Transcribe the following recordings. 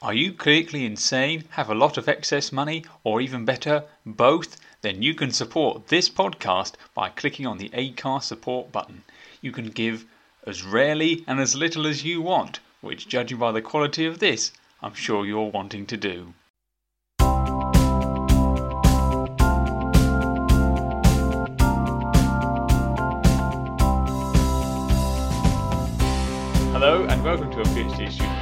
Are you clinically insane, have a lot of excess money, or even better, both? Then you can support this podcast by clicking on the Acast support button. You can give as rarely and as little as you want, which, judging by the quality of this, I'm sure you're wanting to do. Hello and welcome to a PhD Student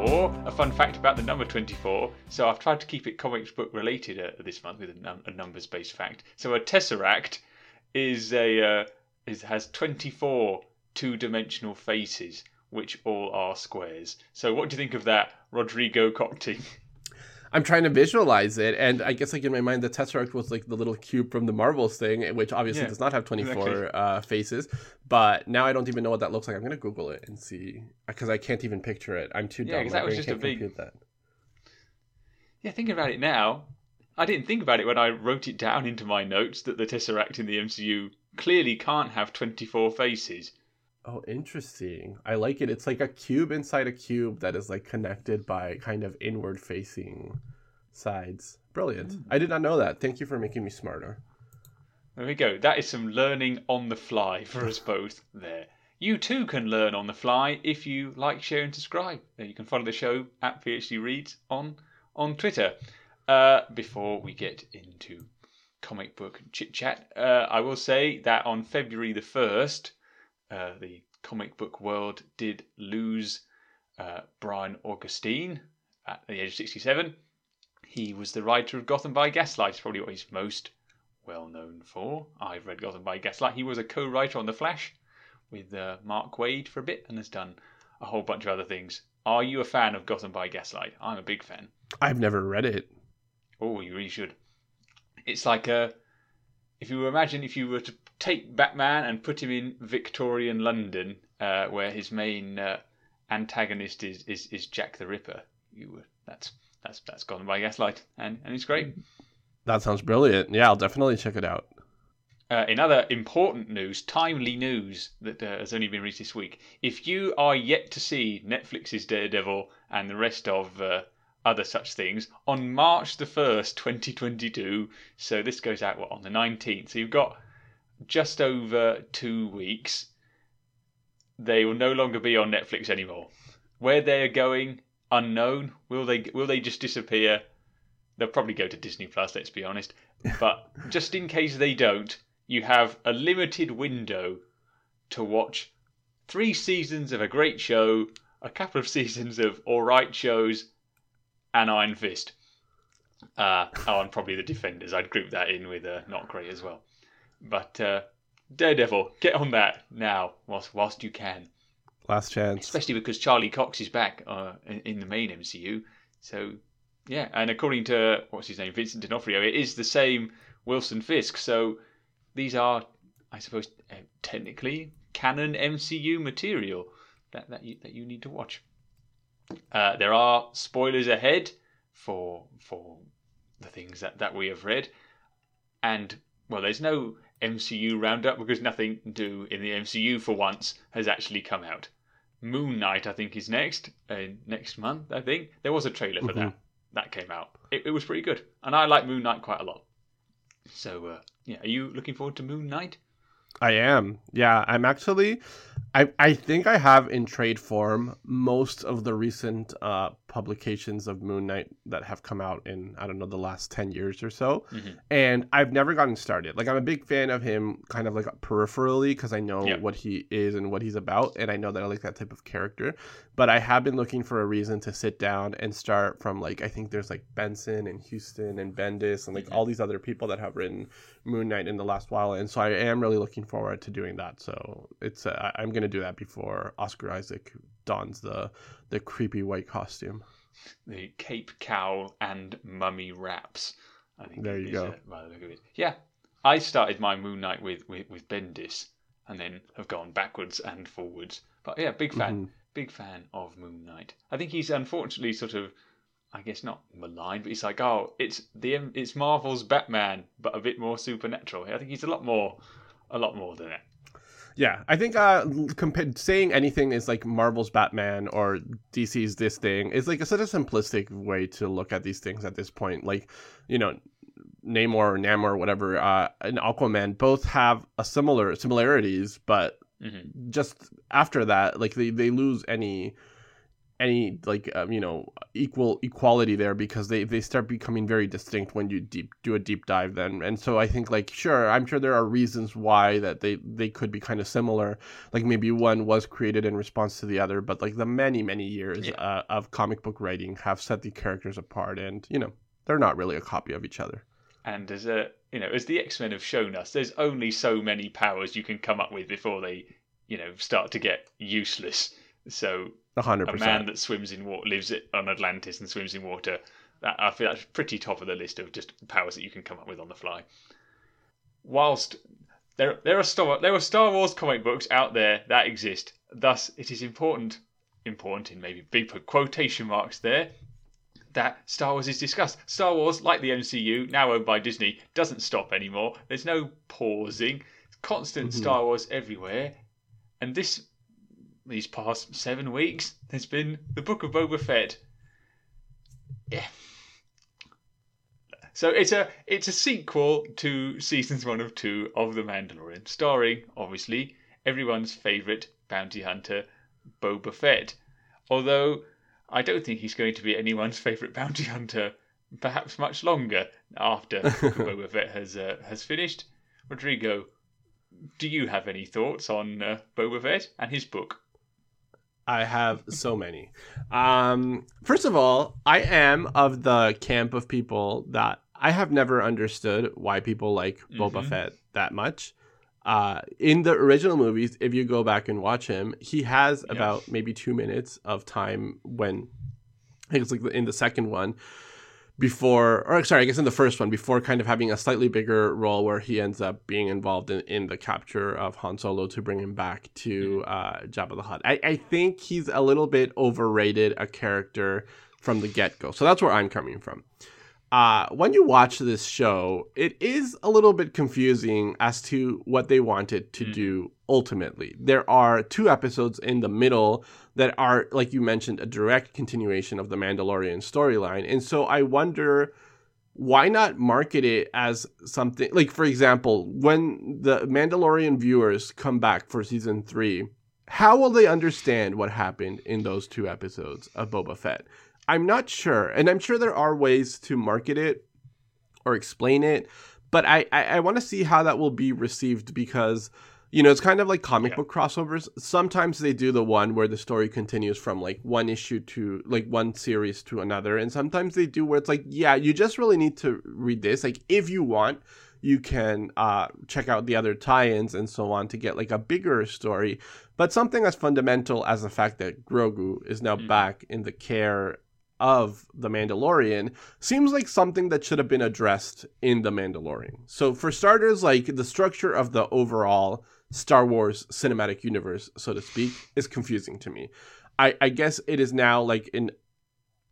24. A fun fact about the number 24. So I've tried to keep it comics book related uh, this month with a, num- a numbers based fact. So a tesseract is a uh, is has 24 two dimensional faces, which all are squares. So what do you think of that, Rodrigo Cockty? I'm trying to visualize it, and I guess like in my mind, the Tesseract was like the little cube from the Marvels thing, which obviously Yeah, does not have 24 exactly. uh, faces. But now I don't even know what that looks like. I'm gonna Google it and see because I can't even picture it. I'm too Yeah, dumb. My that was just a big- that. Yeah, thinking about it now, I didn't think about it when I wrote it down into my notes that the Tesseract in the MCU clearly can't have 24 faces. Oh, interesting. I like it. It's like a cube inside a cube that is like connected by kind of inward facing sides. Brilliant. Hmm. I did not know that. Thank you for making me smarter. There we go. That is some learning on the fly for us both there. You too can learn on the fly if you like, share, and subscribe. Uh, You can follow the show at PhD Reads on on Twitter. Uh, before we get into comic book chit chat, uh, I will say that on February the first, uh, the comic book world did lose uh, Brian Augustyn at the age of sixty-seven. He was the writer of Gotham by Gaslight. It's probably what he's most well known for. I've read Gotham by Gaslight. He was a co-writer on The Flash with uh, Mark Waid for a bit and has done a whole bunch of other things. Are you a fan of Gotham by Gaslight? I'm a big fan. I've never read it. Oh, you really should. It's like a. If you imagine if you were to take Batman and put him in Victorian London, uh, where his main uh, antagonist is, is, is Jack the Ripper, you would that's that's that's Gotham by Gaslight, and and it's great. That sounds brilliant. Yeah, I'll definitely check it out. Uh, in other important news, timely news that uh, has only been released this week, if you are yet to see Netflix's Daredevil and the rest of uh, other such things, on March the 1st, 2022, so this goes out what, on the 19th, so you've got just over two weeks, they will no longer be on Netflix anymore. Where they're going, unknown. Will they? Will they just disappear? They'll probably go to Disney Plus. Let's be honest. But just in case they don't, you have a limited window to watch three seasons of a great show, a couple of seasons of all right shows, and Iron Fist. Uh, oh, and probably the Defenders. I'd group that in with uh, not great as well. But uh, Daredevil, get on that now, whilst whilst you can Last chance. especially because Charlie Cox is back uh, in, in the main MCU. So yeah, and according to what's his name, Vincent D'Onofrio, it is the same Wilson Fisk. So these are, I suppose, uh, technically canon MCU material that that you, that you need to watch. Uh, there are spoilers ahead for for the things that, that we have read, and well, there's no MCU roundup because nothing new in the MCU for once has actually come out. Moon Knight, I think, is next uh, next month. I think there was a trailer for that that came out. It, it was pretty good, and I like Moon Knight quite a lot. So uh, yeah, are you looking forward to Moon Knight? I am. Yeah, I'm actually. I I think I have in trade form most of the recent uh, publications of Moon Knight that have come out in I don't know the last ten years or so, Mhm. and I've never gotten started. Like I'm a big fan of him, kind of like peripherally, because I know Yeah. what he is and what he's about, and I know that I like that type of character. But I have been looking for a reason to sit down and start from like I think there's like Benson and Huston and Bendis and like Mhm. all these other people that have written Moon Knight in the last while, and so I am really looking forward to doing that. So it's uh, I- I'm gonna do that before Oscar Isaac dons the the creepy white costume. The Cape Cowl and Mummy wraps. I think There you go. uh, by the look of it. Yeah, I started my Moon Knight with, with with Bendis, and then have gone backwards and forwards. But yeah, big fan, Mhm. big fan of Moon Knight. I think he's unfortunately sort of, I guess not maligned, but he's like, oh, it's the it's Marvel's Batman, but a bit more supernatural. I think he's a lot more, a lot more than that. Yeah, I think uh, compa- saying anything is like Marvel's Batman or DC's this thing is like a, such a simplistic way to look at these things at this point. Like, you know, Namor or Namor or whatever, uh, and Aquaman both have a similar similarities, but Mhm. just after that, like they, they lose any any like um, you know equal equality there because they they start becoming very distinct when you deep do a deep dive then and so i think like sure i'm sure there are reasons why that they they could be kind of similar like maybe one was created in response to the other but like the many many years Yeah. uh, of comic book writing have set the characters apart and you know they're not really a copy of each other And as a you know, as the X Men have shown us, there's only so many powers you can come up with before they, you know, start to get useless. So A hundred a man that swims in water lives it on Atlantis and swims in water. That, I feel that's pretty top of the list of just powers that you can come up with on the fly. Whilst there there are Star there are Star Wars comic books out there that exist, thus it is important important in maybe big quotation marks there that Star Wars is discussed. Star Wars, like the MCU, now owned by Disney, doesn't stop anymore. There's no pausing. Constant Mhm. Star Wars everywhere. And this these past seven weeks, there's been the Book of Boba Fett. Yeah. So it's a it's a sequel to seasons one of two of The Mandalorian, starring obviously everyone's favourite bounty hunter, Boba Fett. Although I don't think he's going to be anyone's favourite bounty hunter, perhaps much longer after Boba Fett has uh, has finished. Rodrigo, do you have any thoughts on uh, Boba Fett and his book? I have so many. Um, first of all, I am of the camp of people that I have never understood why people like Boba Mhm. Fett that much. Uh, in the original movies, if you go back and watch him, he has Yeah. about maybe two minutes of time when I think it's like in the second one before or sorry i guess in the first one before kind of having a slightly bigger role where he ends up being involved in, in the capture of han solo to bring him back to uh, jabba the hutt. I, I think he's a little bit overrated a character from the get-go. So that's where i'm coming from. Uh, when you watch this show it is a little bit confusing as to what they wanted to Mhm. do ultimately. There are two episodes in the middle that are, like you mentioned, a direct continuation of the Mandalorian storyline. And so I wonder why not market it as something like, for example, when the Mandalorian viewers come back for season three, how will they understand what happened in those two episodes of Boba Fett? I'm not sure. And I'm sure there are ways to market it or explain it, but I, I, I want to see how that will be received because you know, it's kind of like comic Yeah. book crossovers. Sometimes they do the one where the story continues from like one issue to like one series to another. And sometimes they do where it's like, yeah, you just really need to read this. Like, if you want, you can uh, check out the other tie ins and so on to get like a bigger story. But something as fundamental as the fact that Grogu is now Mhm. back in the care of the Mandalorian seems like something that should have been addressed in the Mandalorian. So, for starters, like the structure of the overall Star Wars cinematic universe, so to speak, is confusing to me. I, I guess it is now like an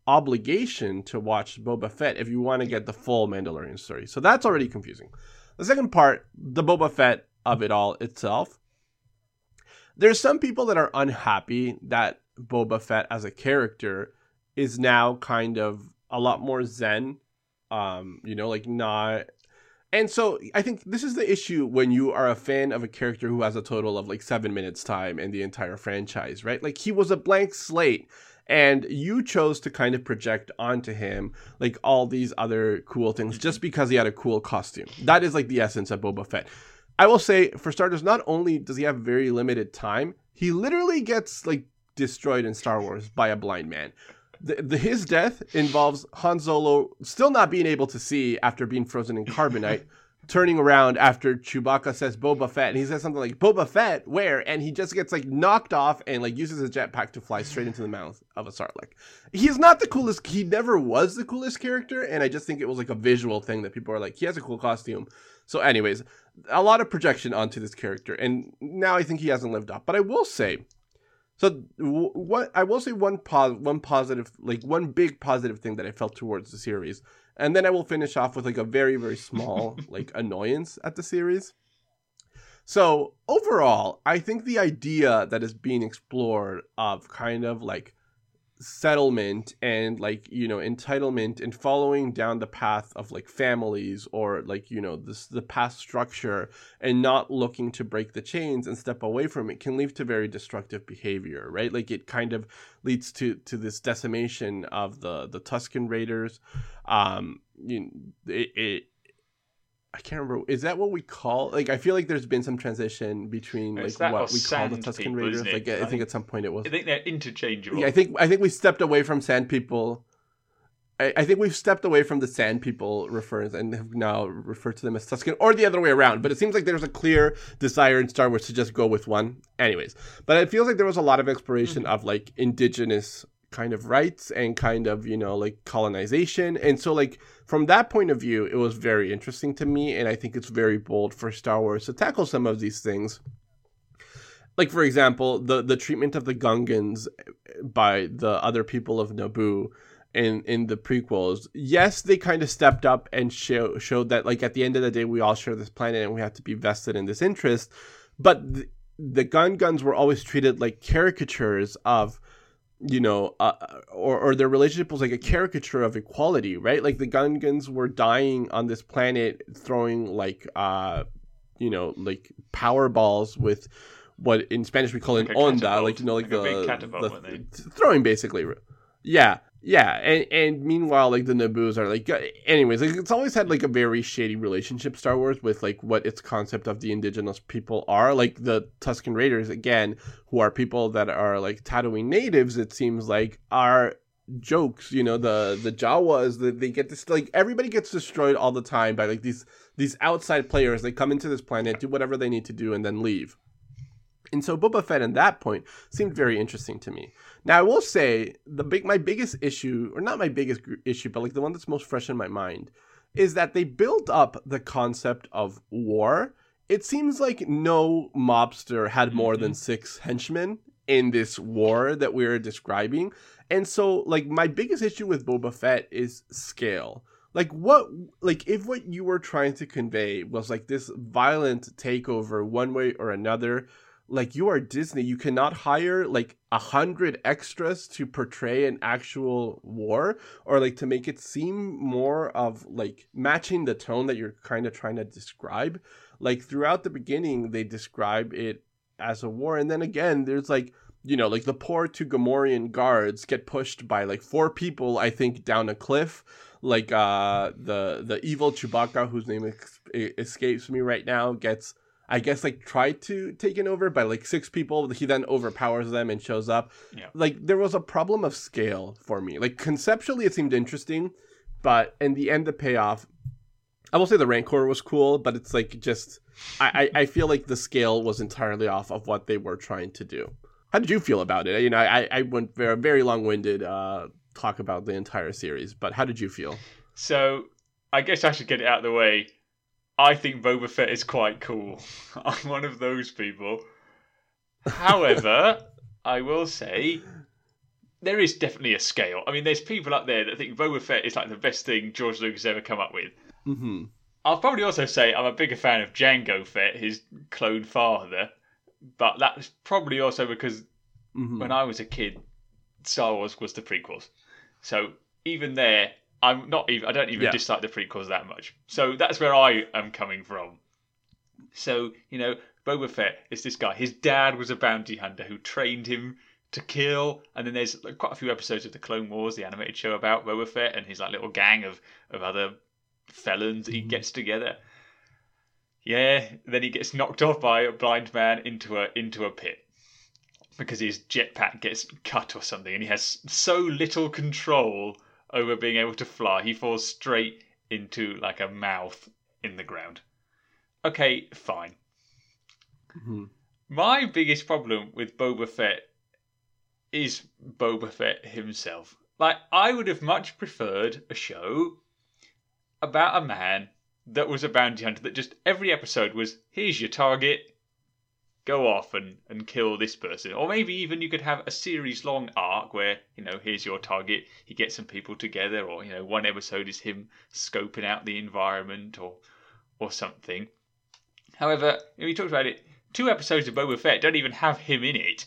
obligation to watch Boba Fett if you want to get the full Mandalorian story. So that's already confusing. The second part, the Boba Fett of it all itself. There's some people that are unhappy that Boba Fett as a character is now kind of a lot more zen. Um, you know, like not and so I think this is the issue when you are a fan of a character who has a total of like seven minutes time in the entire franchise, right? Like he was a blank slate and you chose to kind of project onto him like all these other cool things just because he had a cool costume. That is like the essence of Boba Fett. I will say, for starters, not only does he have very limited time, he literally gets like destroyed in Star Wars by a blind man. The, the, his death involves Han Solo still not being able to see after being frozen in carbonite, turning around after Chewbacca says Boba Fett, and he says something like Boba Fett, where? And he just gets like knocked off and like uses his jetpack to fly straight into the mouth of a Sarlacc. He's not the coolest. He never was the coolest character, and I just think it was like a visual thing that people are like, he has a cool costume. So, anyways, a lot of projection onto this character, and now I think he hasn't lived up. But I will say, so w- what I will say one pos- one positive like one big positive thing that I felt towards the series, and then I will finish off with like a very very small like annoyance at the series. So overall, I think the idea that is being explored of kind of like settlement and like you know entitlement and following down the path of like families or like you know this the past structure and not looking to break the chains and step away from it can lead to very destructive behavior right? Like it kind of leads to to this decimation of the the tusken raiders. Um you it, it I can't remember. Is that what we call? Like, I feel like there's been some transition between like what we call the Tusken people, Raiders. Like, I, I think, think at some point it was. I think they're interchangeable. Yeah, I think I think we stepped away from Sand People. I, I think we've stepped away from the Sand People reference and have now referred to them as Tusken, or the other way around. But it seems like there's a clear desire in Star Wars to just go with one. Anyways, but it feels like there was a lot of exploration mm-hmm. of like indigenous kind of rights and kind of you know like colonization. And so like from that point of view it was very interesting to me and i think it's very bold for star wars to tackle some of these things. Like for example the the treatment of the gungans by the other people of naboo in in the prequels. Yes they kind of stepped up and show, showed that like at the end of the day we all share this planet and we have to be vested in this interest. But the, the Gungans were always treated like caricatures of you know, uh, or or their relationship was like a caricature of equality, right? Like the Gungans were dying on this planet, throwing like, uh, you know, like power balls with what in Spanish we call like an onda, like you know, like, like the, the throwing basically. Yeah, yeah, and and meanwhile, like the Naboos are like, uh, anyways, like it's always had like a very shady relationship Star Wars with like what its concept of the indigenous people are. Like the Tusken Raiders, again, who are people that are like Tatooine natives. It seems like are jokes. You know, the the Jawas that they get this like everybody gets destroyed all the time by like these these outside players. They come into this planet, do whatever they need to do, and then leave. And so Boba Fett in that point seemed very interesting to me. Now I will say the big my biggest issue, or not my biggest issue, but like the one that's most fresh in my mind, is that they built up the concept of war. It seems like no mobster had more mm-hmm. than six henchmen in this war that we are describing. And so like my biggest issue with Boba Fett is scale. Like what like if what you were trying to convey was like this violent takeover one way or another like you are Disney, you cannot hire like a hundred extras to portray an actual war or like to make it seem more of like matching the tone that you're kind of trying to describe. Like throughout the beginning, they describe it as a war, and then again, there's like you know, like the poor two Gamorrean guards get pushed by like four people, I think, down a cliff. Like uh the the evil Chewbacca, whose name ex- escapes me right now, gets I guess like tried to take it over by like six people. He then overpowers them and shows up. Yeah. Like there was a problem of scale for me. Like conceptually, it seemed interesting, but in the end, the payoff. I will say the Rancor was cool, but it's like just I, I, I feel like the scale was entirely off of what they were trying to do. How did you feel about it? You know, I, I went very very long winded uh, talk about the entire series, but how did you feel? So I guess I should get it out of the way I think Boba Fett is quite cool. I'm one of those people. However, I will say there is definitely a scale. I mean, there's people up there that think Boba Fett is like the best thing George Lucas ever come up with. Mm-hmm. I'll probably also say I'm a bigger fan of Jango Fett, his clone father, but that's probably also because mm-hmm. when I was a kid, Star Wars was the prequels. So even there, I'm not even. I don't even yeah. dislike the prequels that much. So that's where I am coming from. So you know, Boba Fett is this guy. His dad was a bounty hunter who trained him to kill. And then there's like, quite a few episodes of the Clone Wars, the animated show about Boba Fett and his like little gang of of other felons that he mm-hmm. gets together. Yeah, then he gets knocked off by a blind man into a into a pit because his jetpack gets cut or something, and he has so little control over being able to fly. He falls straight into like a mouth in the ground. Okay, fine. Mm-hmm. My biggest problem with Boba Fett is Boba Fett himself. Like, I would have much preferred a show about a man that was a bounty hunter that just every episode was here's your target, go off and, and kill this person. Or maybe even you could have a series long arc where, you know, here's your target, he gets some people together, or, you know, one episode is him scoping out the environment or or something. However, we talked about it. Two episodes of Boba Fett don't even have him in it,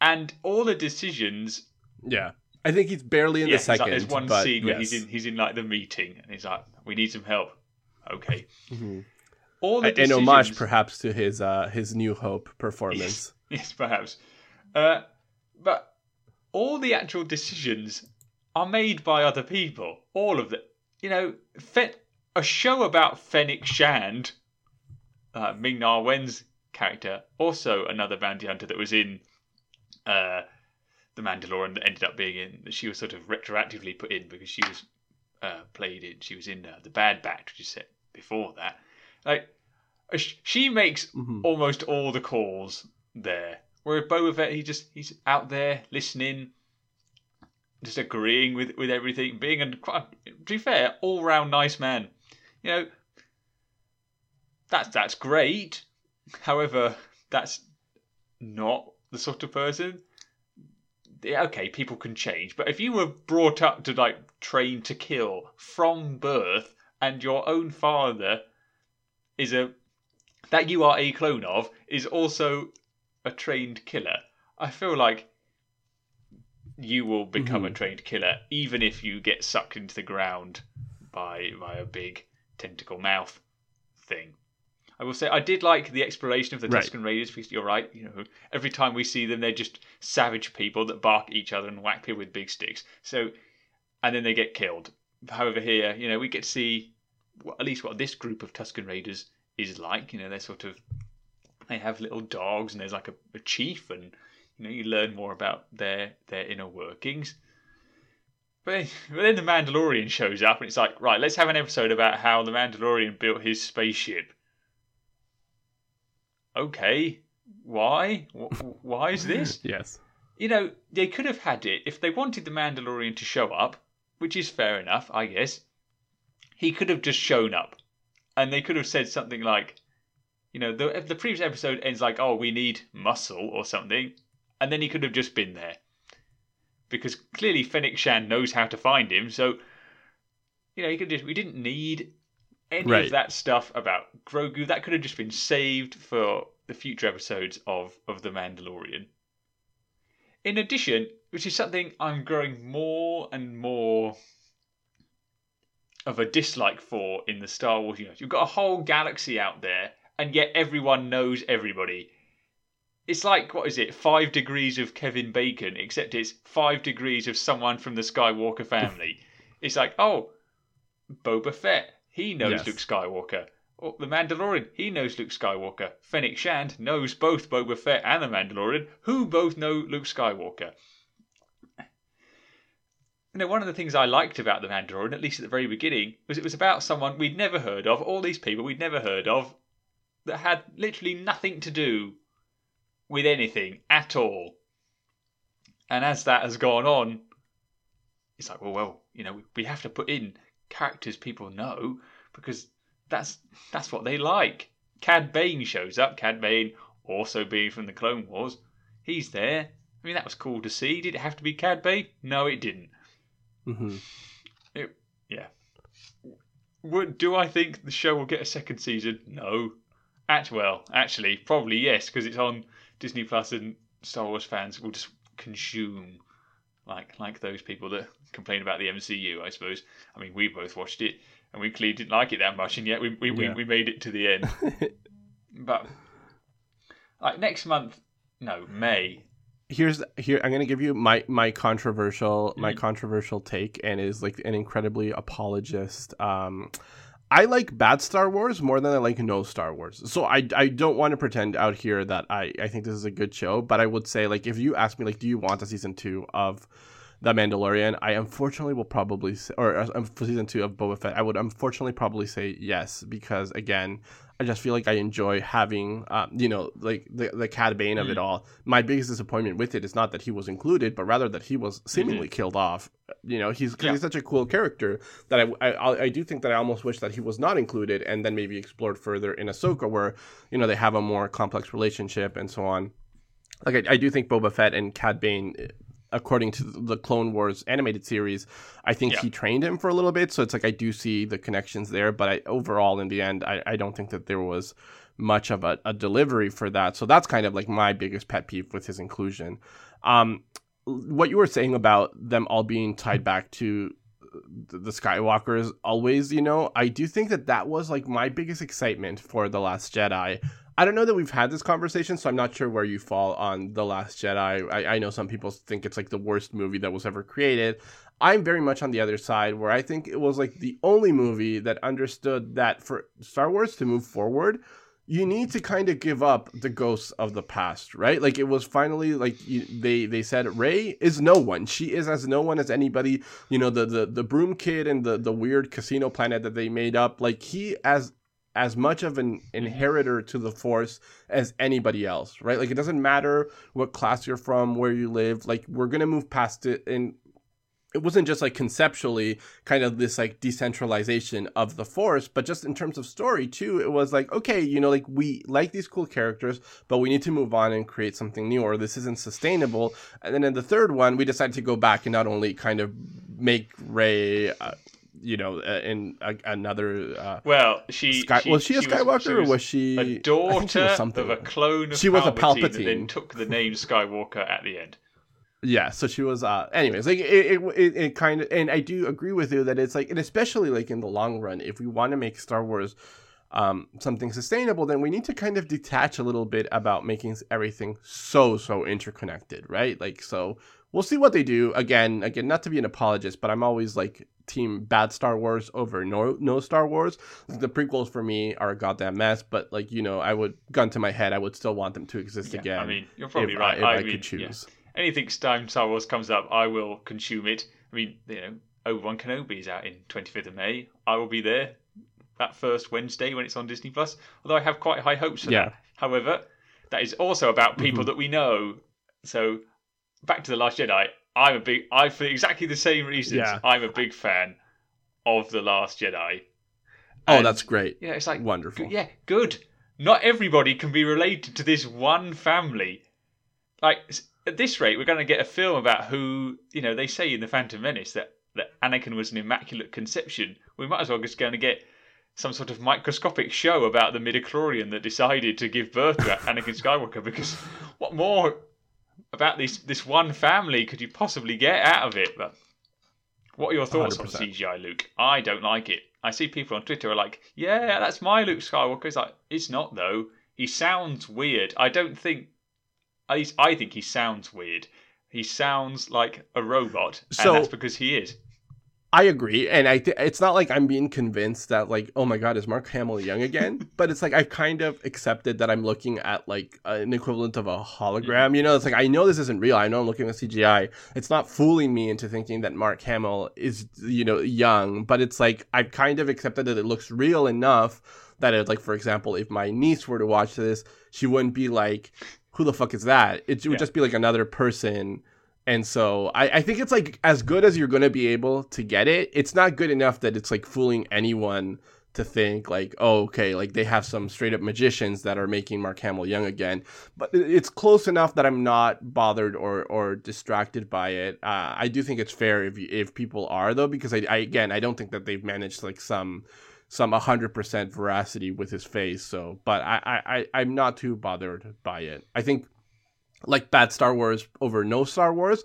and all the decisions. Yeah, I think he's barely in Yeah, the it's like there's one scene where yes. he's in he's in like the meeting, and he's like, "We need some help." Okay. Mhm. All the decisions, homage, perhaps, to his uh his New Hope performance. Yes, perhaps. Uh, but all the actual decisions are made by other people. All of them. You know, Fen- a show about Fennec Shand, uh, Ming Na Wen's character, also another bounty hunter that was in uh, The Mandalorian that ended up being in, that she was sort of retroactively put in because she was uh, played in, she was in uh, The Bad Batch, which is set before that. Like, uh, she makes Mhm. almost all the calls there. Whereas Boba Fett, he just he's out there listening, just agreeing with with everything, being a to be fair, all round nice man. You know, that's that's great. However, that's not the sort of person. Yeah, okay, people can change, but if you were brought up to like train to kill from birth, and your own father is a that you are a clone of is also a trained killer. I feel like you will become a Mhm. trained killer even if you get sucked into the ground by by a big tentacle mouth thing. I will say I did like the exploration of the Right. Tusken Raiders because you're right, you know, every time we see them they're just savage people that bark at each other and whack people with big sticks. So and then they get killed. However here, you know, we get to see at least what this group of Tusken Raiders is like. You know, they're sort of they have little dogs and there's like a, a chief and you know you learn more about their their inner workings. But, but then the Mandalorian shows up and it's like right, let's have an episode about how the Mandalorian built his spaceship. Okay, why? Why is this? Yes. you know, they could have had it if they wanted the Mandalorian to show up, which is fair enough, I guess. He could have just shown up, and they could have said something like, you know, the the previous episode ends like, "Oh, we need muscle" or something, and then he could have just been there, because clearly Fennec Shand knows how to find him. So, you know, he could just we didn't need any Right. of that stuff about Grogu. That could have just been saved for the future episodes of of the Mandalorian. In addition, which is something I'm growing more and more of a dislike for in the Star Wars universe. You've got a whole galaxy out there, and yet everyone knows everybody. It's like, what is it, five degrees of Kevin Bacon, except it's five degrees of someone from the Skywalker family. it's like, oh, Boba Fett, he knows Yes. Luke Skywalker. Oh, the Mandalorian, he knows Luke Skywalker. Fennec Shand knows both Boba Fett and the Mandalorian, who both know Luke Skywalker. You know, one of the things I liked about the Mandalorian, at least at the very beginning, was it was about someone we'd never heard of, all these people we'd never heard of, that had literally nothing to do with anything at all. And as that has gone on, it's like, well, well, you know, we have to put in characters people know because that's that's what they like. Cad Bane shows up. Cad Bane, also being from the Clone Wars, he's there. I mean, that was cool to see. Did it have to be Cad Bane? No, it didn't. Hmm It, Yeah. Would, do I think the show will get a second season? No. At, well, actually, probably yes, because it's on Disney Plus and Star Wars fans will just consume like like those people that complain about the MCU. I suppose. I mean, we both watched it and we clearly didn't like it that much, and yet we we, Yeah. we, we made it to the end. but like next month, no May. Here's here i'm gonna give you my my controversial my Mhm. controversial take and is like an incredibly apologist um i like bad star wars more than i like no star wars so i i don't want to pretend out here that i i think this is a good show but i would say like if you ask me like do you want a season two of the Mandalorian, I unfortunately will probably say, or uh, for season two of Boba Fett, I would unfortunately probably say yes because again, I just feel like I enjoy having, uh, you know, like the the Cad Bane of it Mm. all. My biggest disappointment with it is not that he was included, but rather that he was seemingly killed off. You know, he's Yeah. he's such a cool character that I, I I do think that I almost wish that he was not included and then maybe explored further in Ahsoka, where you know they have a more complex relationship and so on. Like I, I do think Boba Fett and Cad Bane according to the Clone Wars animated series, I think Yeah. he trained him for a little bit. So it's like I do see the connections there, but I, overall, in the end, I, I don't think that there was much of a, a delivery for that. So that's kind of like my biggest pet peeve with his inclusion. Um, what you were saying about them all being tied back to the Skywalkers always, you know, I do think that that was like my biggest excitement for The Last Jedi. I don't know that we've had this conversation, so I'm not sure where you fall on The Last Jedi. I, I know some people think it's like the worst movie that was ever created. I'm very much on the other side where I think it was like the only movie that understood that for Star Wars to move forward, you need to kind of give up the ghosts of the past, right? Like it was finally like you, they they said Rey is no one. She is as no one as anybody. You know the the the broom kid and the the weird casino planet that they made up. Like he as as much of an inheritor to the force as anybody else, right? Like it doesn't matter what class you're from, where you live. Like we're gonna move past it and it wasn't just like conceptually kind of this like decentralization of the force but just in terms of story too it was like okay you know like we like these cool characters but we need to move on and create something new or this isn't sustainable and then in the third one we decided to go back and not only kind of make Rey uh, you know, uh, in a, another. Uh, well, she, Sky, she, was she a she Skywalker was, she or was she a daughter was something of a clone of She was a Palpatine Palpatine. then took the name Skywalker at the end. yeah so she was uh anyways like it it, it, it kind of and i do agree with you that it's like and especially like in the long run if we want to make star wars um something sustainable then we need to kind of detach a little bit about making everything so so interconnected right like so we'll see what they do again again not to be an apologist but i'm always like team bad star wars over no no star wars the prequels for me are a goddamn mess but like you know i would gun to my head i would still want them to exist Yeah, again I mean, you're probably if, right. I, if I, I, mean, could yeah. choose Anything time Star Wars comes up, I will consume it. I mean, you know, Obi Wan Kenobi is out in 25th of May. I will be there that first Wednesday when it's on Disney Plus. Although I have quite high hopes for Yeah. that. However, that is also about people Mhm. that we know. So, back to the Last Jedi. I'm a big. I for exactly the same reasons. Yeah. I'm a big fan of the Last Jedi. oh that's great yeah. It's like wonderful yeah, good. Not everybody can be related to this one family. Like at this rate, we're going to get a film about who you know. They say in the Phantom Menace that that Anakin was an immaculate conception. We might as well just going to get some sort of microscopic show about the midichlorian that decided to give birth to Anakin Skywalker. Because what more about this this one family could you possibly get out of it? But what are your thoughts on 100%. CGI Luke? I don't like it. I see people on Twitter are like, "Yeah, that's my Luke Skywalker." It's like it's not though. He sounds weird. I don't think. At least I think he sounds weird. He sounds like a robot, So- and that's because he is. I agree, and I th- it's not like I'm being convinced that like oh my god is Mark Hamill young again, but it's like I've kind of accepted that I'm looking at like an equivalent of a hologram. You know, it's like I know this isn't real. I know I'm looking at CGI. It's not fooling me into thinking that Mark Hamill is you know young, but it's like I've kind of accepted that it looks real enough that it like for example, if my niece were to watch this, she wouldn't be like, "Who the fuck is that?" It, would Yeah. just be like another person. And so I, I think it's like as good as you're going to be able to get it. It's not good enough that it's like fooling anyone to think like, oh, okay, like they have some straight up magicians that are making Mark Hamill young again. But it's close enough that I'm not bothered or or distracted by it. Uh, I do think it's fair if if people are though, because I, I again I don't think that they've managed like some some 100% veracity with his face. So, but I, I I'm not too bothered by it. I think like bad Star Wars over no Star Wars.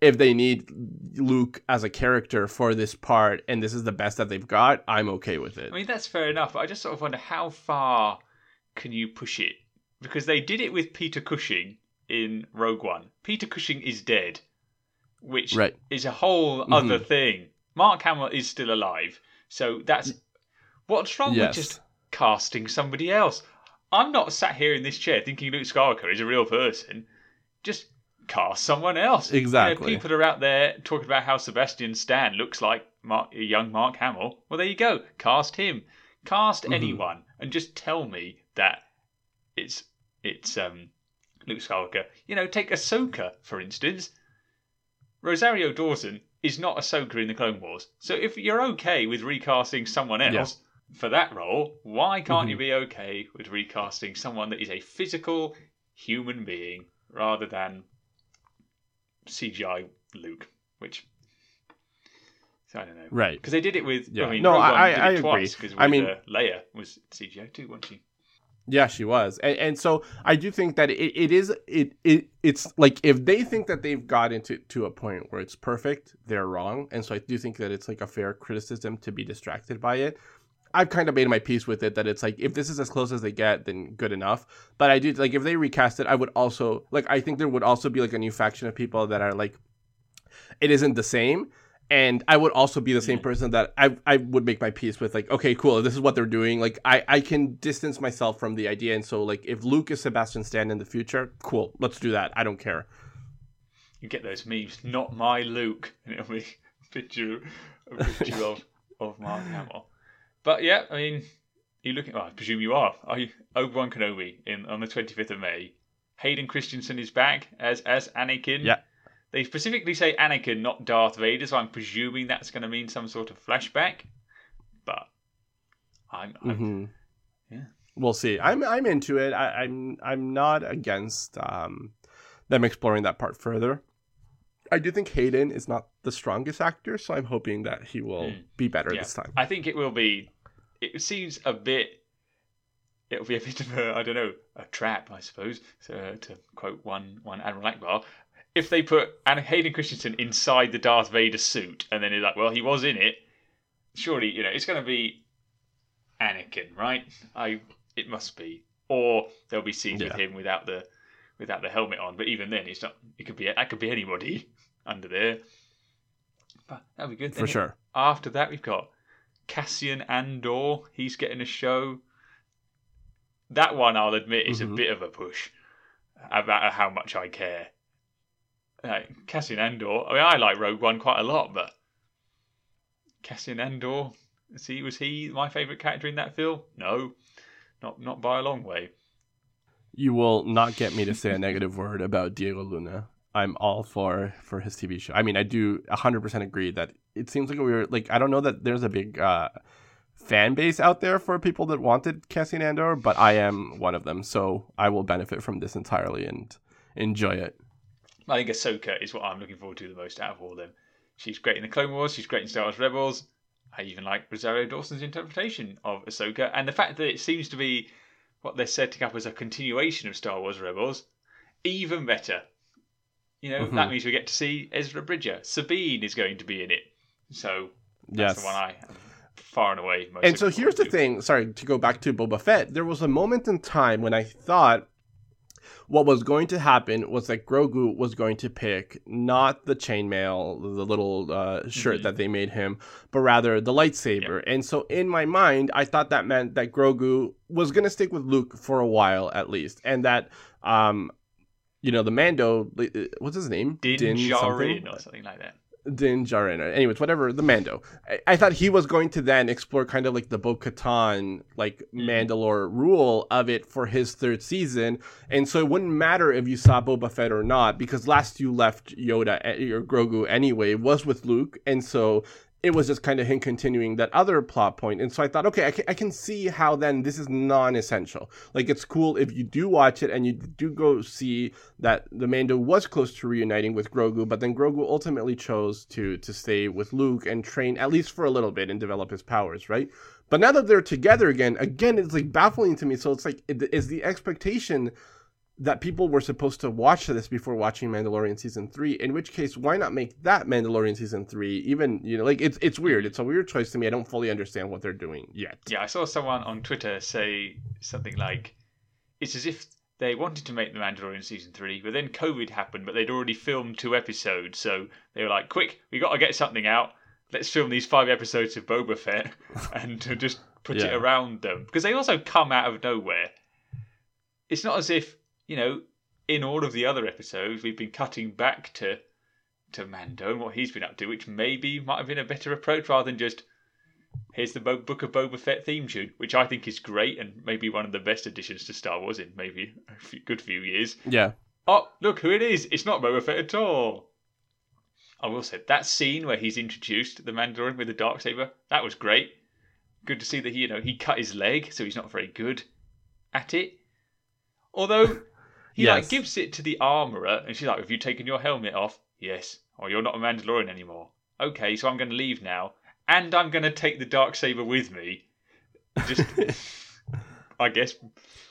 If they need Luke as a character for this part and this is the best that they've got, I'm okay with it. I mean, that's fair enough. I just sort of wonder how far can you push it? Because they did it with Peter Cushing in Rogue One. Peter Cushing is dead, which Right. is a whole Mhm. other thing. Mark Hamill is still alive, so that's what's wrong Yes. with just casting somebody else. I'm not sat here in this chair thinking Luke Skywalker is a real person. Just cast someone else. You know, Exactly. people are out there talking about how Sebastian Stan looks like Mark, young Mark Hamill. Well, there you go. Cast him. Cast Mhm. anyone, and just tell me that it's it's um Luke Skywalker. You know, take Ahsoka for instance. Rosario Dawson is not Ahsoka in the Clone Wars. So if you're okay with recasting someone else for that role, why can't you Mhm. be okay with recasting someone that is a physical human being rather than CGI Luke? Which I don't know. Right. Because they did it with. Yeah. I mean, No, Rogue I- did I it agree. twice because I mean- uh, Leia was CGI too, wasn't she? Yeah, she was, and, and so I do think that it, it is it, it it's like if they think that they've got into to a point where it's perfect, they're wrong, and so I do think that it's like a fair criticism to be distracted by it. I've kind of made my peace with it that it's like if this is as close as they get, then good enough. But I do like if they recast it, I would also like I think there would also be like a new faction of people that are like, it isn't the same, and I would also be the same mm-hmm. person that I, I would make my peace with like okay cool this is what they're doing. Like I, I can distance myself from the idea. And so like if Luke is Sebastian Stan in the future cool let's do that. I don't care. You get those memes not my Luke and it'll be a picture, a picture of, of Mark Hamill but yeah I mean you looking well, I presume you are are you Obi-Wan Kenobi in on the 25th of May Hayden Christensen is back as as Anakin yeah they specifically say Anakin, not Darth Vader, so I'm presuming that's going to mean some sort of flashback. But I'm, I'm mm-hmm. yeah. We'll see. I'm I'm into it. I, am I'm, I'm not against um, them exploring that part further. I do think Hayden is not the strongest actor, so I'm hoping that he will mm. be better yeah. this time. I think it will be. It seems a bit. It'll be a bit of a I don't know a trap, I suppose. So, to quote one one Admiral Ackbar, if they put Hayden Christensen inside the Darth Vader suit and then he's like, well, he was in it, surely you know it's going to be Anakin, right? I it must be, or there'll be scenes yeah. with him without the without the helmet on. But even then, it's not. It could be that could be anybody under there. But that'll be good for sure. After that, we've got Cassian Andor. He's getting a show. That one, I'll admit, is mm-hmm. a bit of a push about how much I care like Cassian Andor. I mean, I like Rogue One quite a lot, but Cassian Andor, see, was he my favourite character in that film? No, not not by a long way. You will not get me to say a negative word about Diego Luna. I'm all for for his TV show. I mean, I do 100% agree that it seems like we were like I don't know that there's a big uh, fan base out there for people that wanted Cassian Andor, but I am one of them, so I will benefit from this entirely and enjoy it. I think Ahsoka is what I'm looking forward to the most out of all of them. She's great in the Clone Wars. She's great in Star Wars Rebels. I even like Rosario Dawson's interpretation of Ahsoka, and the fact that it seems to be what they're setting up as a continuation of Star Wars Rebels, even better. You know, mm-hmm. that means we get to see Ezra Bridger. Sabine is going to be in it, so that's yes. the one I am far and away. Most. And so here's the thing. Sorry to go back to Boba Fett. There was a moment in time when I thought what was going to happen was that Grogu was going to pick not the chainmail, the little uh, shirt mm-hmm. that they made him, but rather the lightsaber. And so in my mind, I thought that meant that Grogu was going to stick with Luke for a while at least, and that um, you know the Mando, uh, what's his name? Din, Din Djarin or something like that. Din Djarin. Anyways, whatever, the Mando. I, I, thought he was going to then explore kind of like the Bo Katan, like mm. Mandalore rule of it for his third season. And so it wouldn't matter if you saw Boba Fett or not, because last you left Yoda eh, or Grogu anyway was with Luke. And so it was just kind of him continuing that other plot point. And so I thought, okay, I can, I can see how then this is non essential. Like, it's cool if you do watch it and you do go see that the Mando was close to reuniting with Grogu, but then Grogu ultimately chose to, to stay with Luke and train at least for a little bit and develop his powers, right? But now that they're together again, again, it's like baffling to me. So it's like, is the expectation that people were supposed to watch this before watching Mandalorian season three. In which case, why not make that Mandalorian season three? Even you know, like it's it's weird. It's a weird choice to me. I don't fully understand what they're doing yet. Yeah, I saw someone on Twitter say something like, "It's as if they wanted to make the Mandalorian season three, but then COVID happened, but they'd already filmed two episodes, so they were like, quick, we got to get something out. Let's film these five episodes of Boba Fett and just put yeah. it around them because they also come out of nowhere. It's not as if you know, in all of the other episodes, we've been cutting back to to Mando and what he's been up to, which maybe might have been a better approach rather than just here's the Book of Boba Fett theme tune, which I think is great and maybe one of the best additions to Star Wars in maybe a few, good few years. Yeah. Oh, look who it is! It's not Boba Fett at all. I will say that scene where he's introduced the Mandalorian with the dark saber that was great. Good to see that he, you know he cut his leg, so he's not very good at it. Although he yes. like gives it to the armorer, and she's like, "Have you taken your helmet off?" Yes. Oh, you're not a Mandalorian anymore. Okay, so I'm going to leave now, and I'm going to take the dark saber with me. Just I guess.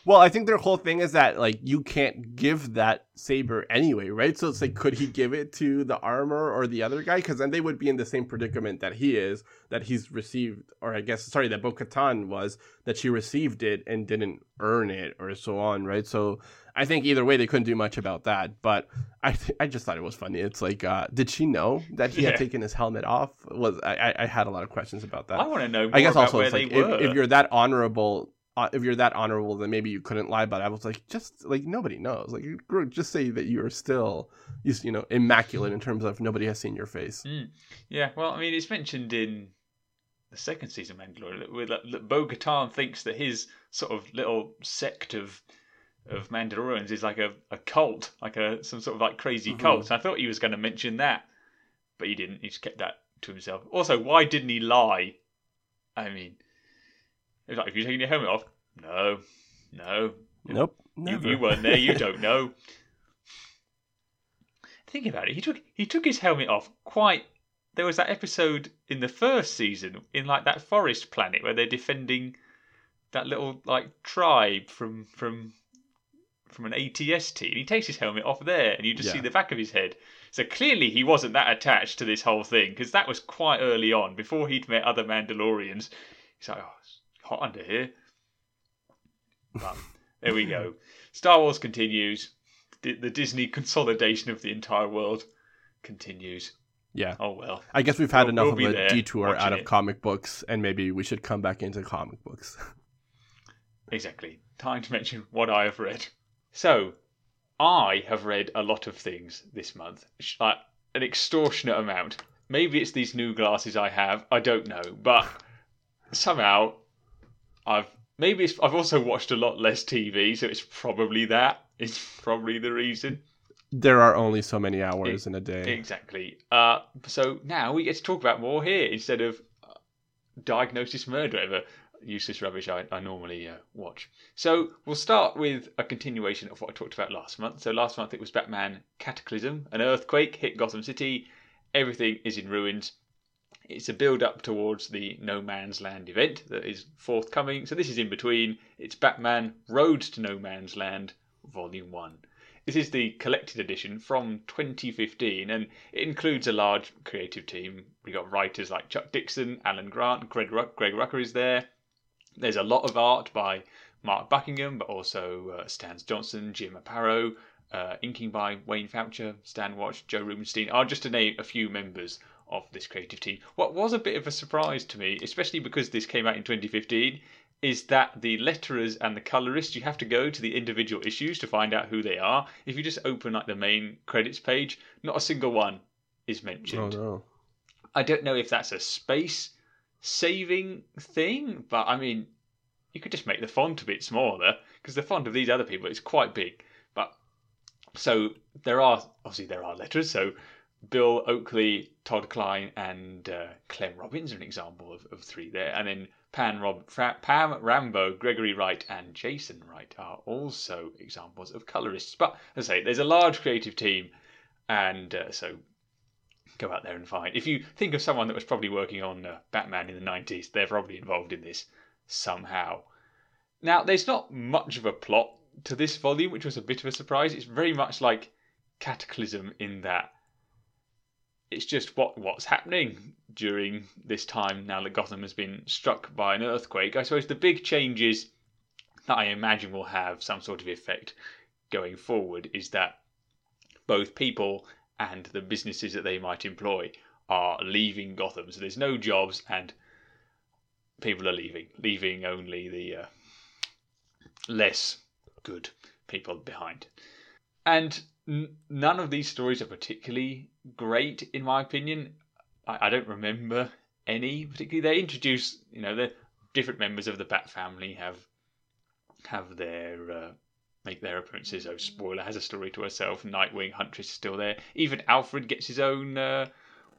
Well, I think their whole thing is that like you can't give that saber anyway, right? So it's like, could he give it to the armor or the other guy? Because then they would be in the same predicament that he is, that he's received, or I guess sorry, that Bo-Katan was that she received it and didn't earn it, or so on, right? So I think either way they couldn't do much about that. But I th- I just thought it was funny. It's like, uh, did she know that he Yeah. had taken his helmet off? Was I, I had a lot of questions about that. I want to know I guess also where it's like if, if you're that honorable, uh, if you're that honorable, then maybe you couldn't lie. But I was like, just like nobody knows. Like, just say that you're still, you know, immaculate in terms of nobody has seen your face. Mm. Yeah, well, I mean, it's mentioned in the second season of Mandalorian that, with- that Bo Katan thinks that his sort of little sect of of Mandalorians is like a, a cult, like a some sort of like crazy Mhm. cult. And I thought he was going to mention that, but he didn't. He just kept that to himself. Also, why didn't he lie? I mean, it's like if you're taking your helmet off, no, no, Nope, you, never. you weren't there. You don't know. Think about it. He took he took his helmet off quite. There was that episode in the first season in like that forest planet where they're defending that little like tribe from from from an ATST, and he takes his helmet off there, and you just see the back of his head. So clearly he wasn't that attached to this whole thing because that was quite early on before he'd met other Mandalorians. He's like, oh, it's hot under here. But there we go. Star Wars continues. D- the Disney consolidation of the entire world continues. yeah, Oh well. I guess we've had We'll- enough we'll of a detour out of it. comic books, and maybe we should come back into comic books. Exactly. Time to mention what I have read. So, I have read a lot of things this month, like an extortionate amount. Maybe it's these new glasses I have. I don't know, but somehow I've maybe it's, I've also watched a lot less TV, so it's probably that. It's probably the reason. there are only so many hours in a day. Exactly. Uh, so now we get to talk about more here instead of uh, diagnosis murder, whatever useless rubbish I, I normally uh, watch. So we'll start with a continuation of what I talked about last month. So last month it was Batman Cataclysm. An earthquake hit Gotham City. Everything is in ruins. It's a build up towards the No Man's Land event that is forthcoming. So this is in between. It's Batman Road to No Man's Land, Volume 1. This is the collected edition from 2015, and it includes a large creative team. We've got writers like Chuck Dixon, Alan Grant, Greg, Ruck, Greg Rucka is there. There's a lot of art by Mark Buckingham, but also uh, Staz Johnson, Jim Aparo, uh, inking by Wayne Faucher, Stan Woch, Joe Rubinstein, are just to name a few members of this creative team. What was a bit of a surprise to me, especially because this came out in 2015, is that the letterers and the colorists you have to go to the individual issues to find out who they are. If you just open like the main credits page, not a single one is mentioned. Oh no! I don't know if that's a space saving thing, but I mean, you could just make the font a bit smaller because the font of these other people is quite big. But so there are obviously there are letters. So Bill Oakley, Todd Klein, and uh, Clem Robins are an example of, of three there, and then Rob, Fra- Pam Rambo, Gregory Wright, and Jason Wright are also examples of colorists. But as I say, there's a large creative team, and uh, so go out there and find. If you think of someone that was probably working on uh, Batman in the 90s, they're probably involved in this somehow. Now, there's not much of a plot to this volume, which was a bit of a surprise. It's very much like Cataclysm in that it's just what what's happening during this time now that Gotham has been struck by an earthquake. I suppose the big changes that I imagine will have some sort of effect going forward is that both people and the businesses that they might employ are leaving Gotham. So there's no jobs and people are leaving, leaving only the uh, less good people behind. And n- none of these stories are particularly great, in my opinion. I, I don't remember any particularly. They introduce, you know, the different members of the Bat family have have their uh, make their appearances. Oh, spoiler has a story to herself. Nightwing, Huntress is still there. Even Alfred gets his own uh,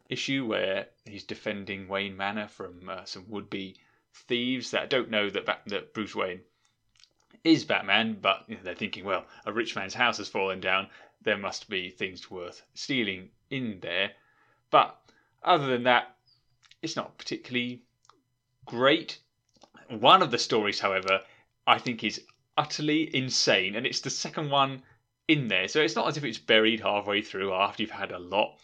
issue where he's defending Wayne Manor from uh, some would-be thieves that don't know that Bat- that Bruce Wayne is Batman, but you know, they're thinking, well, a rich man's house has fallen down. There must be things worth stealing in there. But other than that, it's not particularly great. One of the stories, however, I think is utterly insane, and it's the second one in there. So it's not as if it's buried halfway through after you've had a lot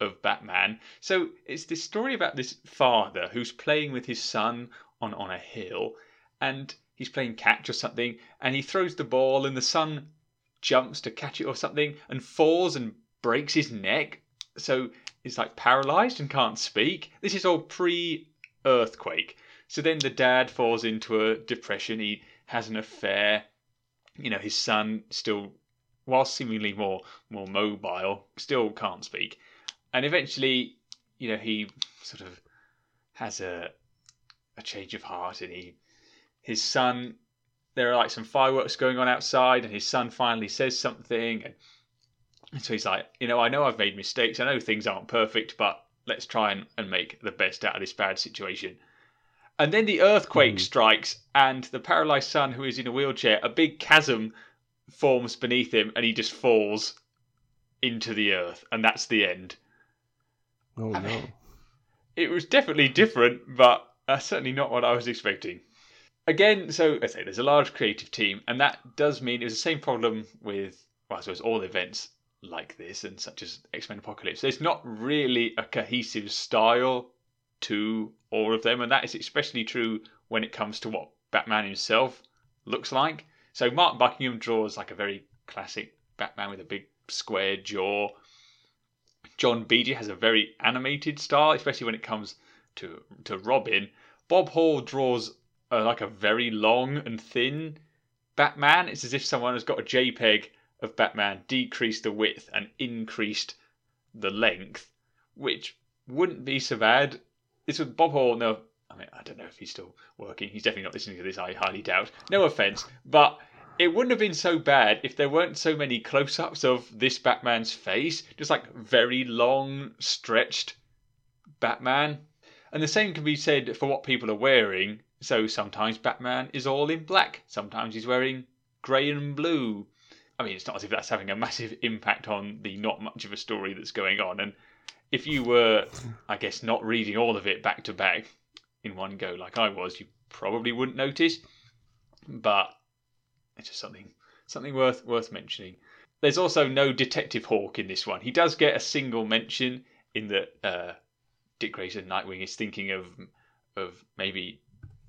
of Batman. So it's this story about this father who's playing with his son on, on a hill, and he's playing catch or something, and he throws the ball, and the son jumps to catch it or something, and falls and breaks his neck. So he's like paralyzed and can't speak. This is all pre earthquake. So then the dad falls into a depression. He has an affair. You know, his son still, while seemingly more more mobile, still can't speak. And eventually, you know, he sort of has a a change of heart, and he his son. There are like some fireworks going on outside, and his son finally says something, and, and so he's like, you know, I know I've made mistakes. I know things aren't perfect, but let's try and, and make the best out of this bad situation. And then the earthquake mm. strikes, and the paralyzed son, who is in a wheelchair, a big chasm forms beneath him, and he just falls into the earth, and that's the end. Oh I no! Mean, it was definitely different, but uh, certainly not what I was expecting. Again, so I say there's a large creative team, and that does mean it was the same problem with, well, I suppose all events like this, and such as X Men Apocalypse. There's not really a cohesive style to all of them, and that is especially true when it comes to what Batman himself looks like. So Mark Buckingham draws like a very classic Batman with a big square jaw. John Beatty has a very animated style, especially when it comes to to Robin. Bob Hall draws uh, like a very long and thin Batman. It's as if someone has got a JPEG of Batman, decreased the width and increased the length, which wouldn't be so bad this was Bob Hall. No, I mean I don't know if he's still working. He's definitely not listening to this. I highly doubt. No offense, but it wouldn't have been so bad if there weren't so many close-ups of this Batman's face, just like very long, stretched Batman. And the same can be said for what people are wearing. So sometimes Batman is all in black, sometimes he's wearing grey and blue. I mean, it's not as if that's having a massive impact on the not much of a story that's going on. And if you were, I guess, not reading all of it back to back in one go like I was, you probably wouldn't notice. But it's just something something worth worth mentioning. There's also no Detective Hawk in this one. He does get a single mention in that uh, Dick Grayson Nightwing is thinking of of maybe